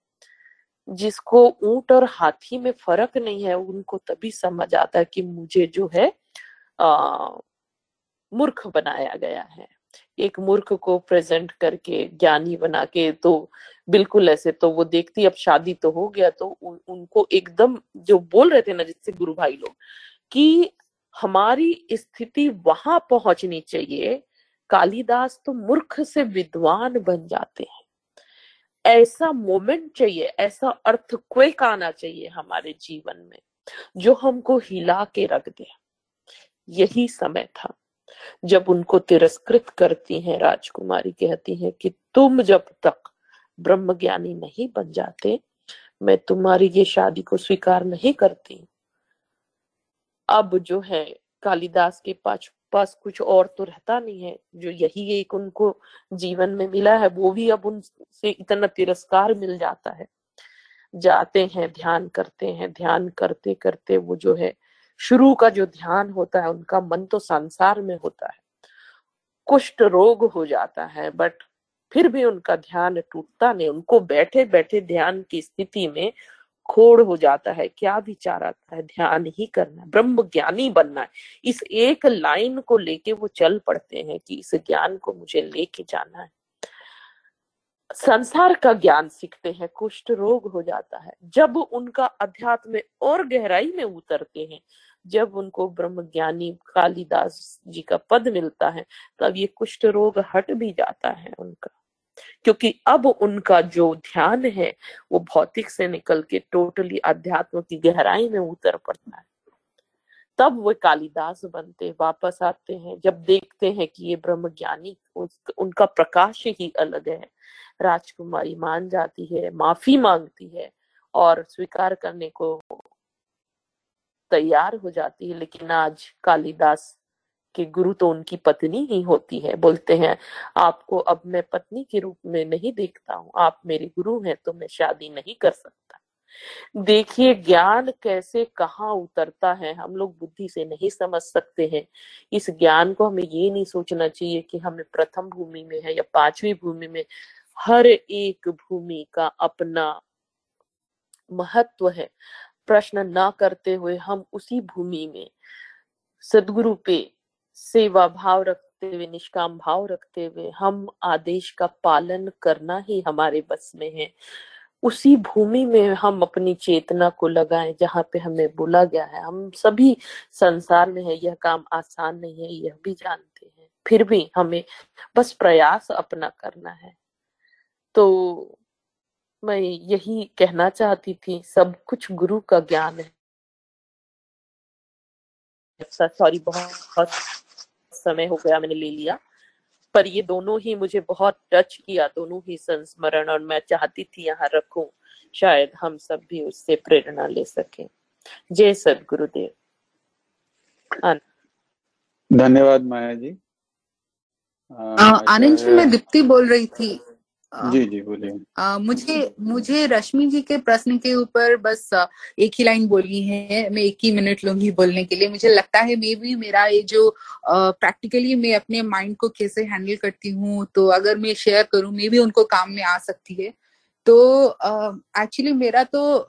जिसको ऊँट और हाथी में फ़र्क नहीं है उनको तभी समझ आता है कि मुझे जो है आ, मूर्ख बनाया गया है। एक मूर्ख को प्रेजेंट करके ज्ञानी बना के तो बिल्कुल ऐसे तो वो देखती अब शादी तो हो गया। तो उन, उनको एकदम जो बोल रहे थे ना जिससे गुरु भाई लोग कि हमारी स्थिति वहाँ पहुंचनी चाहिए। कालिदास तो मूर्ख से विद्वान बन जाते हैं। ऐसा मोमेंट चाहिए ऐसा अर्थ क्वेक आना चाहिए हमारे जीवन में जो हमको हिला के रख दे। यही समय था। जब उनको तिरस्कृत करती हैं, राजकुमारी कहती हैं कि तुम जब तक ब्रह्म ज्ञानी नहीं बन जाते, मैं तुम्हारी ये शादी को स्वीकार नहीं करती। अब जो है, कालिदास के पास पास कुछ और तो रहता नहीं है, जो यही एक उनको जीवन में मिला है, वो भी अब उनसे इतना तिरस्कार मिल जाता है। जाते हैं, ध्यान करते हैं, ध्यान करते करते वो जो है शुरू का जो ध्यान होता है, उनका मन तो संसार में होता है। कुष्ठ रोग हो जाता है बट फिर भी उनका ध्यान टूटता नहीं। उनको बैठे बैठे ध्यान की स्थिति में खोड़ हो जाता है। क्या विचार आता है? ध्यान ही करना ब्रह्म ज्ञानी बनना है। इस एक लाइन को लेके वो चल पड़ते हैं कि इस ज्ञान को मुझे लेके जाना है। संसार का ज्ञान सीखते हैं, कुष्ठ रोग हो जाता है। जब उनका अध्यात्म में और गहराई में उतरते हैं, जब उनको ब्रह्म ज्ञानी कालिदास जी का पद मिलता है, तब ये कुष्ठ रोग हट भी जाता है उनका। क्योंकि अब उनका जो ध्यान है, वो भौतिक से निकल के टोटली अध्यात्म की गहराई में उतर पड़ता है। तब वो कालिदास बनते, वापस आते हैं, जब देखते हैं कि ये ब्रह्म ज्ञानी उनका प्रकाश ही अलग है। राजकुमारी मान जाती है, माफ़ी मांगती है और स्वीकार करने को तैयार हो जाती है। लेकिन आज कालिदास के गुरु तो उनकी पत्नी ही होती है। बोलते हैं, आपको अब मैं पत्नी के रूप में नहीं देखता हूँ। आप मेरे गुरु हैं तो मैं शादी नहीं कर सकता। देखिए, ज्ञान कैसे कहाँ उतरता है, हम लोग बुद्धि से नहीं समझ सकते हैं। इस ज्ञान को हमें ये नहीं सोचना चाहिए कि हमें प्रथम भूमि में है या पांचवी भूमि में। हर एक भूमि का अपना महत्व है। प्रश्न ना करते हुए हम उसी भूमि में सदगुरु पे सेवा भाव रखते हुए, निष्काम भाव रखते हुए हम आदेश का पालन करना ही हमारे बस में है। उसी भूमि में हम अपनी चेतना को लगाएँ, जहाँ पे हमें बोला गया है, हम सभी संसार में है, यह काम आसान नहीं है, यह भी जानते हैं। फिर भी हमें बस प्रयास अपना करना है। तो मैं यही कहना चाहती थी सब कुछ गुरु का ज्ञान है। सॉरी बहुत बहुत समय हो गया मैंने ले लिया पर ये दोनों ही मुझे बहुत टच किया दोनों ही संस्मरण और मैं चाहती थी यहाँ रखूँ शायद हम सब भी उससे प्रेरणा ले सके। जय सदगुरुदेव। धन्यवाद माया जी। आनंद जी मैं दीप्ति बोल रही थी। जी जी बोलिए। मुझे मुझे रश्मि जी के प्रश्न के ऊपर बस एक ही लाइन बोलनी है मैं एक ही मिनट लूँगी बोलने के लिए। मुझे लगता है मे भी मेरा ये जो प्रैक्टिकली मैं अपने माइंड को कैसे हैंडल करती हूँ तो अगर मैं शेयर करूँ मे भी उनको काम में आ सकती है। तो एक्चुअली uh, मेरा तो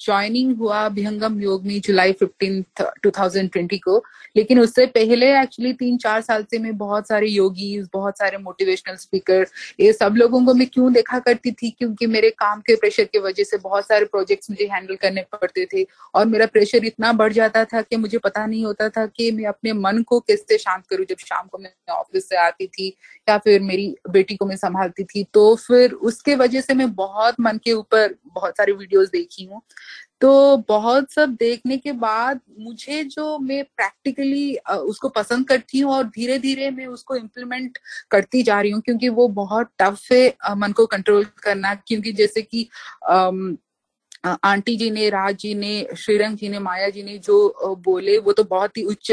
ज्वाइनिंग uh, हुआ अभिहंगम योग में July fifteen two thousand twenty को। लेकिन उससे पहले एक्चुअली तीन चार साल से मैं बहुत सारे योगी बहुत सारे मोटिवेशनल स्पीकर ये सब लोगों को मैं क्यों देखा करती थी? क्योंकि मेरे काम के प्रेशर की वजह से बहुत सारे प्रोजेक्ट्स मुझे हैंडल करने पड़ते थे और मेरा प्रेशर इतना बढ़ जाता था कि मुझे पता नहीं होता था कि मैं अपने मन को कैसे शांत करूँ जब शाम को मैं ऑफ़िस से आती थी या फिर मेरी बेटी को मैं संभालती थी। तो फिर उसके वजह से मैं बहुत बहुत मन के ऊपर बहुत सारी वीडियोस देखी हूँ। तो बहुत सब देखने के बाद मुझे जो मैं प्रैक्टिकली उसको पसंद करती हूँ और धीरे धीरे मैं उसको इम्प्लीमेंट करती जा रही हूँ, क्योंकि वो बहुत टफ है मन को कंट्रोल करना। क्योंकि जैसे कि आंटी जी ने, राज जी ने, श्रीरंग जी ने, माया जी ने जो बोले, वो तो बहुत ही उच्च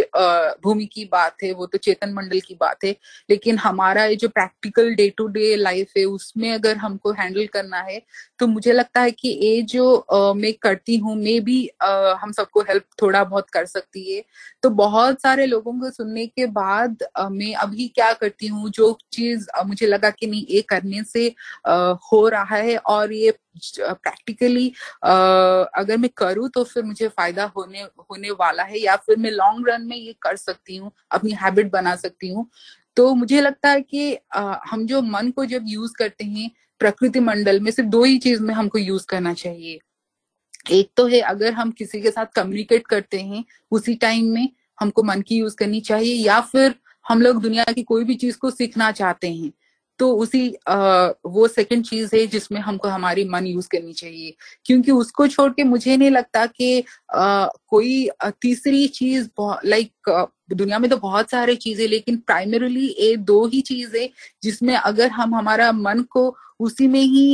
भूमि की बात है, वो तो चेतन मंडल की बात है। लेकिन हमारा ये जो practical day to day life है, उसमें अगर हमको हैंडल करना है तो मुझे लगता है कि ये जो मैं करती हूँ, मैं भी हम सबको हेल्प थोड़ा बहुत कर सकती है। तो बहुत सारे लोगों को सुनने के बाद मैं अभी क्या करती हूँ, जो चीज़ मुझे लगा कि नहीं, ये करने से हो रहा है और ये प्रैक्टिकली अगर मैं करूँ तो फिर मुझे फ़ायदा होने होने वाला है या फिर मैं लॉन्ग रन में ये कर सकती हूँ अपनी हैबिट बना सकती हूँ। तो मुझे लगता है कि आ, हम जो मन को जब यूज़ करते हैं प्रकृति मंडल में सिर्फ़ दो ही चीज़ में हमको यूज़ करना चाहिए। एक तो है अगर हम किसी के साथ कम्युनिकेट करते हैं उसी टाइम में हमको मन की यूज़ करनी चाहिए या फिर हम लोग दुनिया की कोई भी चीज़ को सीखना चाहते हैं। तो उसी आ, वो सेकंड चीज़ है जिसमें हमको हमारी मन यूज़ करनी चाहिए। क्योंकि उसको छोड़ के मुझे नहीं लगता कि कोई तीसरी चीज़ लाइक दुनिया में तो बहुत सारे चीज़ें लेकिन प्राइमरीली ये दो ही चीज़ है जिसमें अगर हम हमारा मन को उसी में ही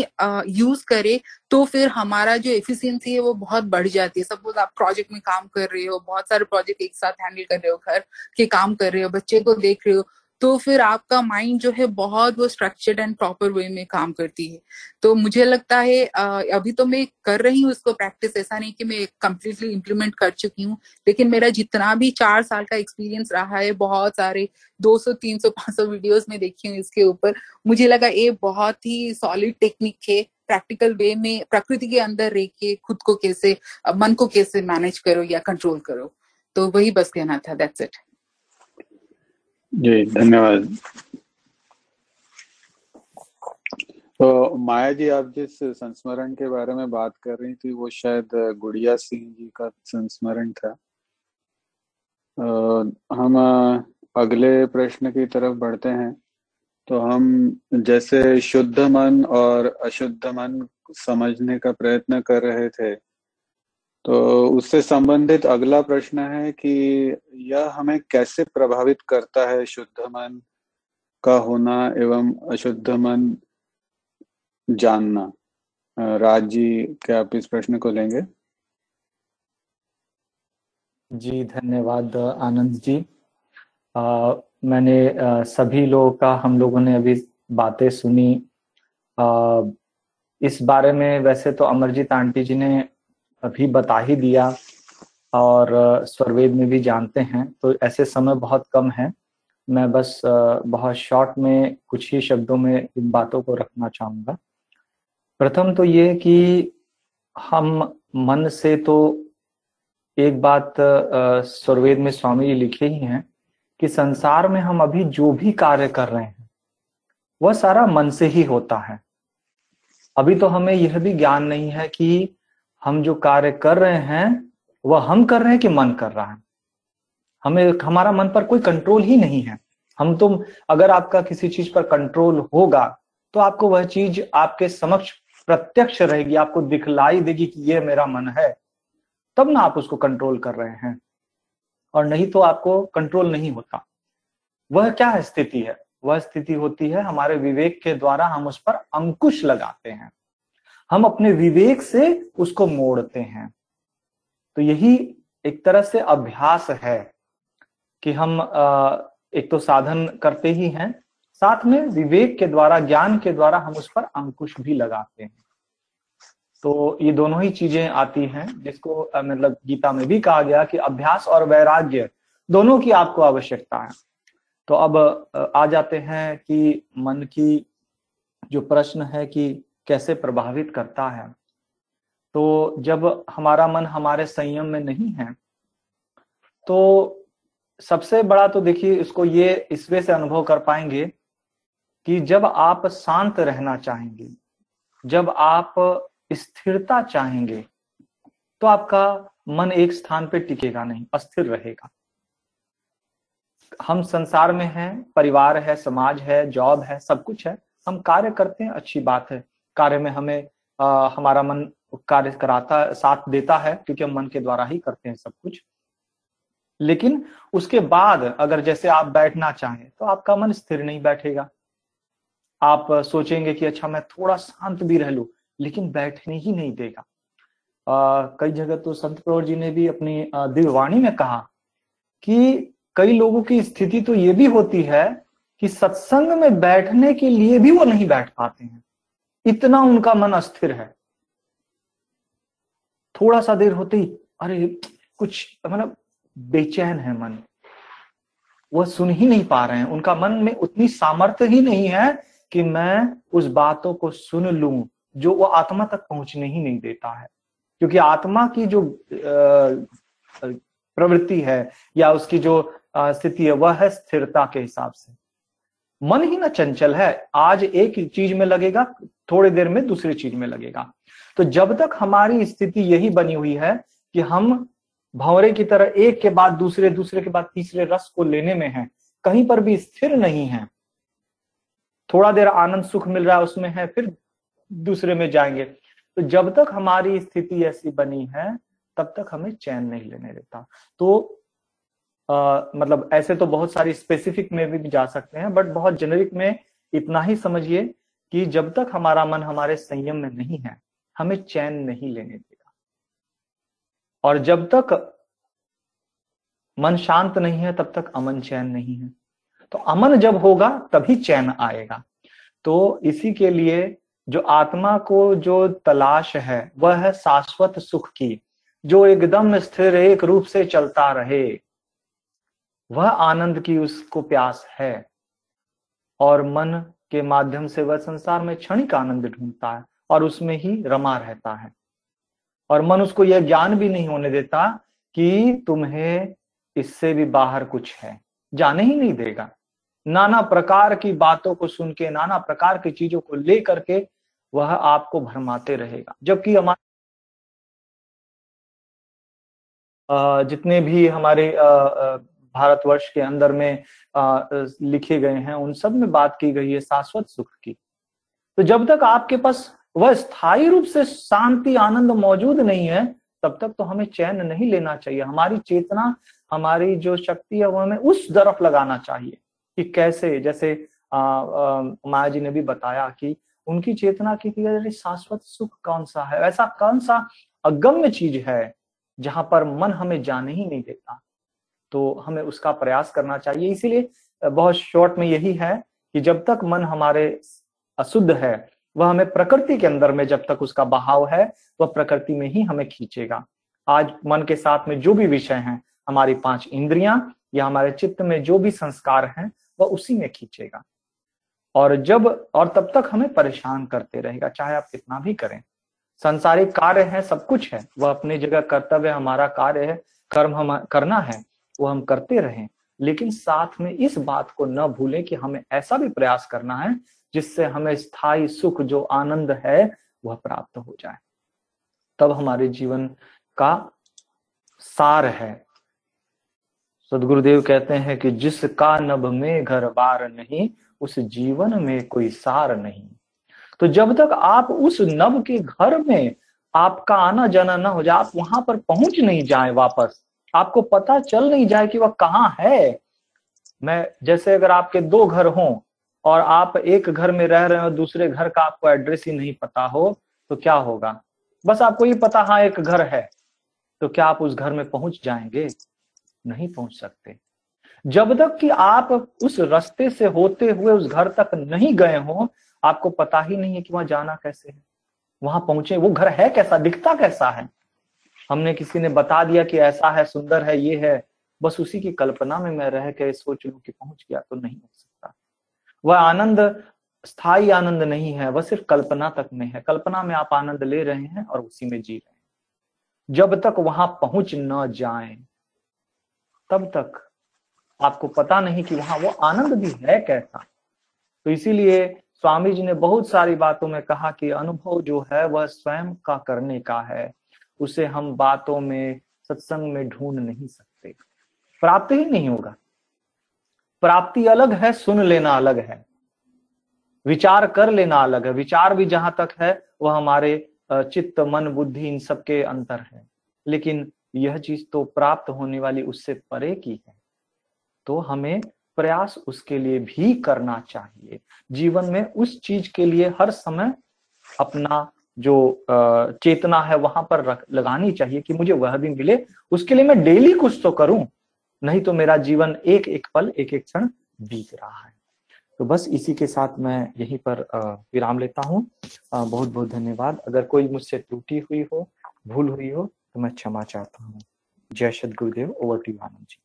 यूज़ करें तो फिर हमारा जो एफिशिएंसी है वो बहुत बढ़ जाती है। सपोज़ आप प्रोजेक्ट में काम कर रहे हो बहुत सारे प्रोजेक्ट एक साथ हैंडल कर रहे हो घर के काम कर रहे हो बच्चे को देख रहे हो तो फिर आपका माइंड जो है बहुत वो स्ट्रक्चर्ड एंड प्रॉपर वे में काम करती है। तो मुझे लगता है अभी तो मैं कर रही हूँ उसको प्रैक्टिस ऐसा नहीं कि मैं कम्प्लीटली इम्प्लीमेंट कर चुकी हूँ, लेकिन मेरा जितना भी चार साल का एक्सपीरियंस रहा है, बहुत सारे 200 300 500 वीडियोस में देखी हूँ इसके ऊपर, मुझे लगा ये बहुत ही सॉलिड टेक्निक है प्रैक्टिकल वे में प्रकृति के अंदर रह के खुद को कैसे, मन को कैसे मैनेज करो या कंट्रोल करो। तो वही बस कहना था दैट्स इट जी, धन्यवाद। तो माया जी, आप जिस संस्मरण के बारे में बात कर रही थी, वो शायद गुड़िया सिंह जी का संस्मरण था। हम अगले प्रश्न की तरफ़ बढ़ते हैं। तो हम जैसे शुद्ध मन और अशुद्ध मन समझने का प्रयत्न कर रहे थे तो उससे संबंधित अगला प्रश्न है कि यह हमें कैसे प्रभावित करता है शुद्ध मन का होना एवं अशुद्ध मन जानना? राज जी क्या आप इस प्रश्न को लेंगे? जी धन्यवाद आनंद जी। आ, मैंने आ, सभी लोगों का हम लोगों ने अभी बातें सुनी। आ, इस बारे में वैसे तो अमरजीत आंटी जी ने अभी बता ही दिया और स्वरवेद में भी जानते हैं तो ऐसे समय बहुत कम है। मैं बस बहुत शॉर्ट में कुछ ही शब्दों में इन बातों को रखना चाहूँगा। प्रथम तो ये कि हम मन से तो एक बात स्वरवेद में स्वामी जी लिखे ही हैं कि संसार में हम अभी जो भी कार्य कर रहे हैं, वह सारा मन से ही होता है। अभी तो हमें यह भी ज्ञान नहीं है कि हम जो कार्य कर रहे हैं, वह हम कर रहे हैं कि मन कर रहा है? हमें, हमारा मन पर कोई कंट्रोल ही नहीं है। हम तो अगर आपका किसी चीज़ पर कंट्रोल होगा तो आपको वह चीज़ आपके समक्ष प्रत्यक्ष रहेगी, आपको दिखलाई देगी कि यह मेरा मन है। तब ना आप उसको कंट्रोल कर रहे हैं। और नहीं तो आपको कंट्रोल नहीं होता। वह क्या स्थिति है? वह स्थिति होती है, हमारे विवेक के द्वारा हम उस पर अंकुश लगाते हैं। हम अपने विवेक से उसको मोड़ते हैं। तो यही एक तरह से अभ्यास है कि हम एक तो साधन करते ही हैं, साथ में विवेक के द्वारा, ज्ञान के द्वारा हम उस पर अंकुश भी लगाते हैं। तो ये दोनों ही चीज़ें आती हैं जिसको मतलब गीता में भी कहा गया कि अभ्यास और वैराग्य दोनों की आपको आवश्यकता है। तो अब आ जाते हैं कि मन की जो प्रश्न है कि कैसे प्रभावित करता है। तो जब हमारा मन हमारे संयम में नहीं है तो सबसे बड़ा तो देखिए इसको ये इस वे से अनुभव कर पाएँगे कि जब आप शांत रहना चाहेंगे, जब आप स्थिरता चाहेंगे तो आपका मन एक स्थान पे टिकेगा नहीं, अस्थिर रहेगा। हम संसार में हैं, परिवार है, समाज है, जॉब है, सब कुछ है, हम कार्य करते हैं, अच्छी बात है। कार्य में हमें आ, हमारा मन कार्य कराता साथ देता है क्योंकि हम मन के द्वारा ही करते हैं सब कुछ। लेकिन उसके बाद अगर जैसे आप बैठना चाहें तो आपका मन स्थिर नहीं बैठेगा। आप सोचेंगे कि अच्छा मैं थोड़ा शांत भी रह लू लेकिन बैठने ही नहीं देगा। आ, कई जगह तो संत प्रवर जी ने भी अपनी दिव्यवाणी में कहा कि कई लोगों की स्थिति तो ये भी होती है कि सत्संग में बैठने के लिए भी वो नहीं बैठ पाते हैं। इतना उनका मन अस्थिर है। थोड़ा सा देर होते अरे, कुछ मतलब बेचैन है मन। वह सुन ही नहीं पा रहे हैं। उनका मन में उतनी सामर्थ्य ही नहीं है कि मैं उस बातों को सुन लू, जो वो आत्मा तक पहुँचने ही नहीं देता है। क्योंकि आत्मा की जो प्रवृत्ति है, या उसकी जो स्थिति है, वह है स्थिरता के हिसाब से। मन ही ना चंचल है। आज एक चीज़ में लगेगा थोड़ी देर में दूसरी चीज़ में लगेगा। तो जब तक हमारी स्थिति यही बनी हुई है कि हम भंवरे की तरह एक के बाद दूसरे दूसरे के बाद तीसरे रस को लेने में है कहीं पर भी स्थिर नहीं है थोड़ा देर आनंद सुख मिल रहा है उसमें है फिर दूसरे में जाएँगे। तो जब तक हमारी स्थिति ऐसी बनी है तब तक हमें चैन नहीं लेने देता। तो आ, मतलब ऐसे तो बहुत सारी स्पेसिफिक में भी जा सकते हैं बट बहुत जेनरिक में इतना ही समझिए कि जब तक हमारा मन हमारे संयम में नहीं है, हमें चैन नहीं लेने देगा। और जब तक मन शांत नहीं है, तब तक अमन चैन नहीं है। तो अमन जब होगा, तभी चैन आएगा। तो इसी के लिए जो आत्मा को जो तलाश है, वह है शाश्वत सुख की, जो एकदम स्थिर, एक रूप से चलता रहे। वह आनंद की उसको प्यास है। और मन के माध्यम से वह संसार में क्षणिक आनंद ढूंढता है और उसमें ही रमा रहता है। और मन उसको यह ज्ञान भी नहीं होने देता कि तुम्हें इससे भी बाहर कुछ है। जाने ही नहीं देगा। नाना प्रकार की बातों को सुन के, नाना प्रकार की चीज़ों को ले करके वह आपको भरमाते रहेगा। जबकि हमारे जितने भी हमारे भारतवर्ष के अंदर में लिखे गए हैं, उन सब में बात की गई है शाश्वत सुख की। तो जब तक आपके पास वह स्थायी रूप से शांति, आनंद मौजूद नहीं है, तब तक तो हमें चैन नहीं लेना चाहिए। हमारी चेतना, हमारी जो शक्ति है, वो हमें उस तरफ़ लगाना चाहिए कि कैसे, जैसे माया जी ने भी बताया कि उनकी चेतना की थी शाश्वत सुख कौन सा है? ऐसा कौन सा अगम्य चीज़ है, जहाँ पर मन हमें जाने ही नहीं देता? तो हमें उसका प्रयास करना चाहिए। इसीलिए बहुत शॉर्ट में यही है कि जब तक मन हमारे अशुद्ध है, वह हमें प्रकृति के अंदर में जब तक उसका बहाव है, वह प्रकृति में ही हमें खींचेगा। आज मन के साथ में जो भी विषय हैं, हमारी पाँच इंद्रियाँ या हमारे चित्त में जो भी संस्कार हैं, वह उसी में खींचेगा। और जब, और तब तक हमें परेशान करते रहेगा, चाहे आप कितना भी करें। संसारिक कार्य है, सब कुछ है। वह अपनी जगह, कर्तव्य हमारा कार्य है, कर्म हम, करना है। वो हम करते रहें। लेकिन साथ में इस बात को न भूलें कि हमें ऐसा भी प्रयास करना है, जिससे हमें स्थायी सुख, जो आनंद है, वह प्राप्त हो जाए। तब हमारे जीवन का सार है। सदगुरुदेव कहते हैं कि जिसका नभ में घर बार नहीं, उस जीवन में कोई सार नहीं। तो जब तक आप उस नभ के घर में आपका आना जाना ना हो जाए आप वहाँ पर पहुँच नहीं जाए वापस आपको पता चल नहीं जाए कि वह कहाँ है। मैं, जैसे अगर आपके दो घर हों और आप एक घर में रह रहे हो, दूसरे घर का आपको एड्रेस ही नहीं पता हो तो क्या होगा? बस आपको ये पता हाँ एक घर है। तो क्या आप उस घर में पहुँच जाएँगे? नहीं पहुँच सकते। जब तक कि आप उस रास्ते से होते हुए उस घर तक नहीं गए हो, आपको पता ही नहीं है कि वहाँ जाना कैसे है। वहाँ पहुँचे, वो घर है कैसा, दिखता कैसा है? हमने किसी ने बता दिया कि ऐसा है, सुंदर है, ये है। बस उसी की कल्पना में मैं रह के सोच लू कि पहुँच गया तो नहीं हो सकता। वह आनंद, स्थायी आनंद नहीं है, वह सिर्फ़ कल्पना तक में है। कल्पना में आप आनंद ले रहे हैं और उसी में जी रहे हैं। जब तक वहाँ पहुँच न जाए, तब तक आपको पता नहीं कि वहाँ वो आनंद भी है कैसा। तो इसीलिए स्वामी जी ने बहुत सारी बातों में कहा कि अनुभव जो है, वह स्वयं का करने का है। उसे हम बातों में, सत्संग में ढूंढ नहीं सकते। प्राप्त ही नहीं होगा। प्राप्ति अलग है, सुन लेना अलग है। विचार कर लेना अलग है। विचार भी जहाँ तक है, वह हमारे चित्त, मन, बुद्धि, इन सबके अंतर है। लेकिन यह चीज़ तो प्राप्त होने वाली उससे परे की है। तो हमें प्रयास उसके लिए भी करना चाहिए। जीवन में उस चीज़ के लिए हर समय अपना जो चेतना है वहाँ पर रख, लगानी चाहिए कि मुझे वह भी मिले। उसके लिए मैं डेली कुछ तो करूँ, नहीं तो मेरा जीवन एक एक पल एक एक क्षण बीत रहा है। तो बस इसी के साथ मैं यहीं पर विराम लेता हूँ। बहुत बहुत धन्यवाद। अगर कोई मुझसे टूटी हुई हो, भूल हुई हो तो मैं क्षमा चाहता हूँ। जय सद गुरुदेव ओवर टू आनंद जी।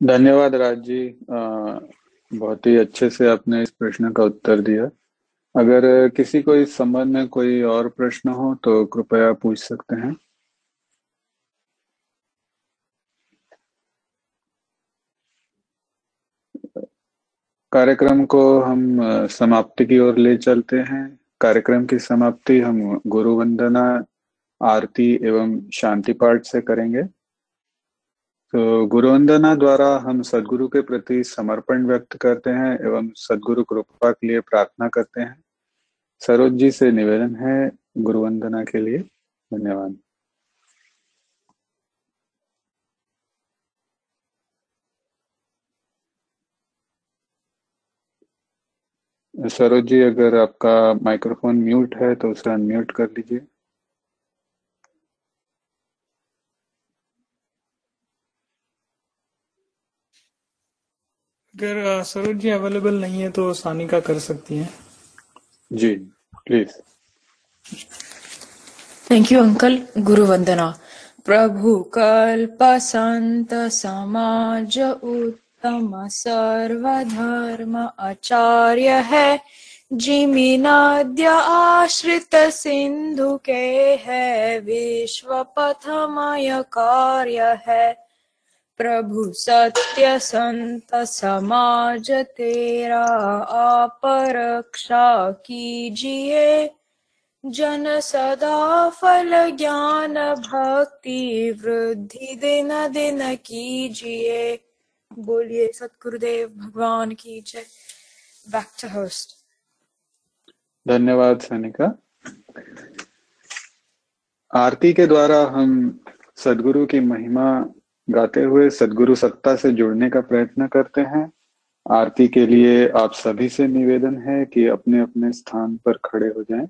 धन्यवाद राज जी। बहुत ही अच्छे से आपने इस प्रश्न का उत्तर दिया। अगर किसी को इस संबंध में कोई और प्रश्न हो तो कृपया पूछ सकते हैं। कार्यक्रम को हम समाप्ति की ओर ले चलते हैं। कार्यक्रम की समाप्ति हम गुरु वंदना आरती एवं शांति पाठ से करेंगे। तो गुरु वंदना द्वारा हम सदगुरु के प्रति समर्पण व्यक्त करते हैं एवं सदगुरु कृपा के लिए प्रार्थना करते हैं। सरोज जी से निवेदन है गुरु वंदना के लिए। धन्यवाद। सरोज जी, अगर आपका माइक्रोफोन म्यूट है तो उसे अनम्यूट कर लीजिए अगर सरोज जी अवेलेबल नहीं है तो सानिका कर सकती हैं। Ji please thank you uncle गुरु वंदना प्रभु कल्प संत समाज उत्तम सर्वधर्म आचार्य है जिमिनाद्य आश्रित सिंधु के है विश्व पथमय कार्य है प्रभु सत्य संत समाज तेरा, आप रक्षा कीजिए। जन सदा फल ज्ञान भक्ति वृद्धि दिन दिन कीजिए। बोलिए, सतगुरुदेव, भगवान की जय। बैक टू होस्ट धन्यवाद, सनिका। आरती के द्वारा हम सदगुरु की महिमा गाते हुए सदगुरु सत्ता से जुड़ने का प्रयत्न करते हैं। आरती के लिए आप सभी से निवेदन है कि अपने अपने स्थान पर खड़े हो जाएँ।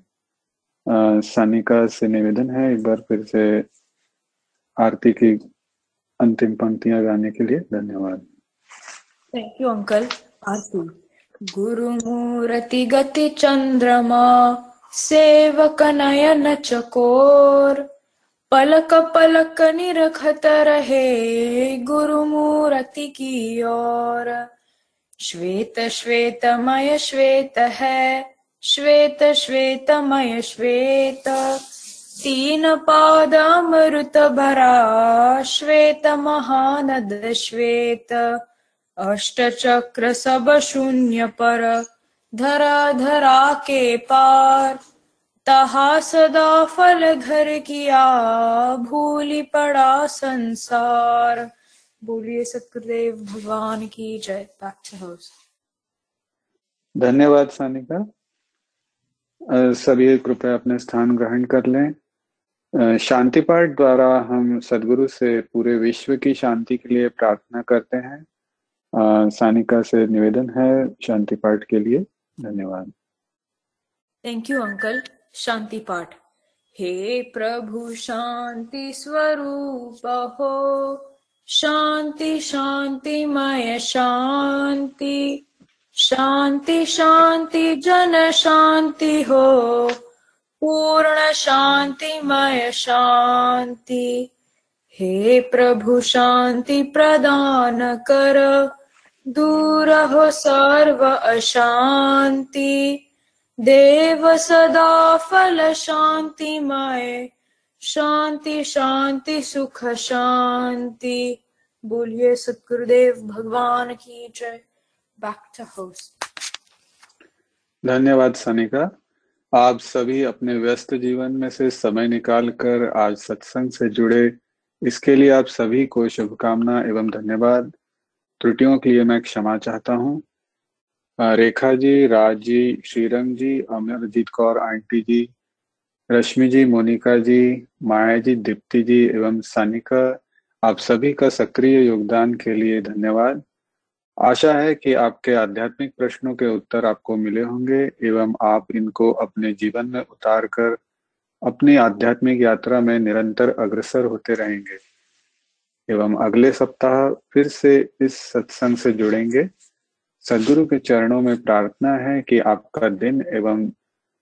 सानिका से निवेदन है एक बार फिर से आरती की अंतिम पंक्तियाँ गाने के लिए। धन्यवाद। थैंक यू अंकल आरती। गुरु मूर्ति गति चंद्रमा, सेवक नयन चकोर। पलक पलक निरखत रहे गुरु मूर्ति की ओर। श्वेत श्वेतमय श्वेत है, श्वेत श्वेतमय श्वेत। तीन पाद अमृत भरा, श्वेत महानद श्वेत। अष्ट चक्र सब शून्य पर, धरा धरा के पार। तहा सदा फल घर किया भूली पड़ा संसार। बोलिए सतगुरुदेव भगवान की जय। बैक धन्यवाद सानिका। सभी कृपया अपने स्थान ग्रहण कर लें। शांति पाठ द्वारा हम सदगुरु से पूरे विश्व की शांति के लिए प्रार्थना करते हैं। सानिका से निवेदन है शांति पाठ के लिए। धन्यवाद। थैंक यू अंकल शांति पाठ। हे प्रभु, शांति स्वरूप हो। शांति शांति, मय शांति। शांति शांति, जन शांति हो। पूर्ण शांति, मय शांति। हे प्रभु, शांति प्रदान कर। दूर हो सर्व अशांति। देव सदा फल शांति माए, शांति शांति, सुख, शांति। बोलिए सतगुरुदेव, भगवान की जय। बैक टू होस्ट धन्यवाद सनिका। आप सभी अपने व्यस्त जीवन में से समय निकाल कर आज सत्संग से जुड़े। इसके लिए आप सभी को शुभकामना एवं धन्यवाद। त्रुटियों के लिए मैं क्षमा चाहता हूँ। रेखा जी, राज जी, श्रीरंग जी, अमरजीत कौर, आंटी जी, रश्मि जी, मोनिका जी, माया जी, दीप्ति जी एवं सानिका, आप सभी का सक्रिय योगदान के लिए धन्यवाद। आशा है कि आपके आध्यात्मिक प्रश्नों के उत्तर आपको मिले होंगे एवं आप इनको अपने जीवन में उतार कर अपनी आध्यात्मिक यात्रा में निरंतर अग्रसर होते रहेंगे। एवं अगले सप्ताह फिर से इस सत्संग से जुड़ेंगे। सदगुरु के चरणों में प्रार्थना है कि आपका दिन एवं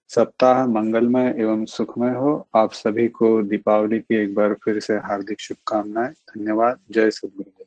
सप्ताह मंगलमय एवं सुखमय हो। आप सभी को दीपावली की एक बार फिर से हार्दिक शुभकामनाएँ। धन्यवाद। जय सदगुरु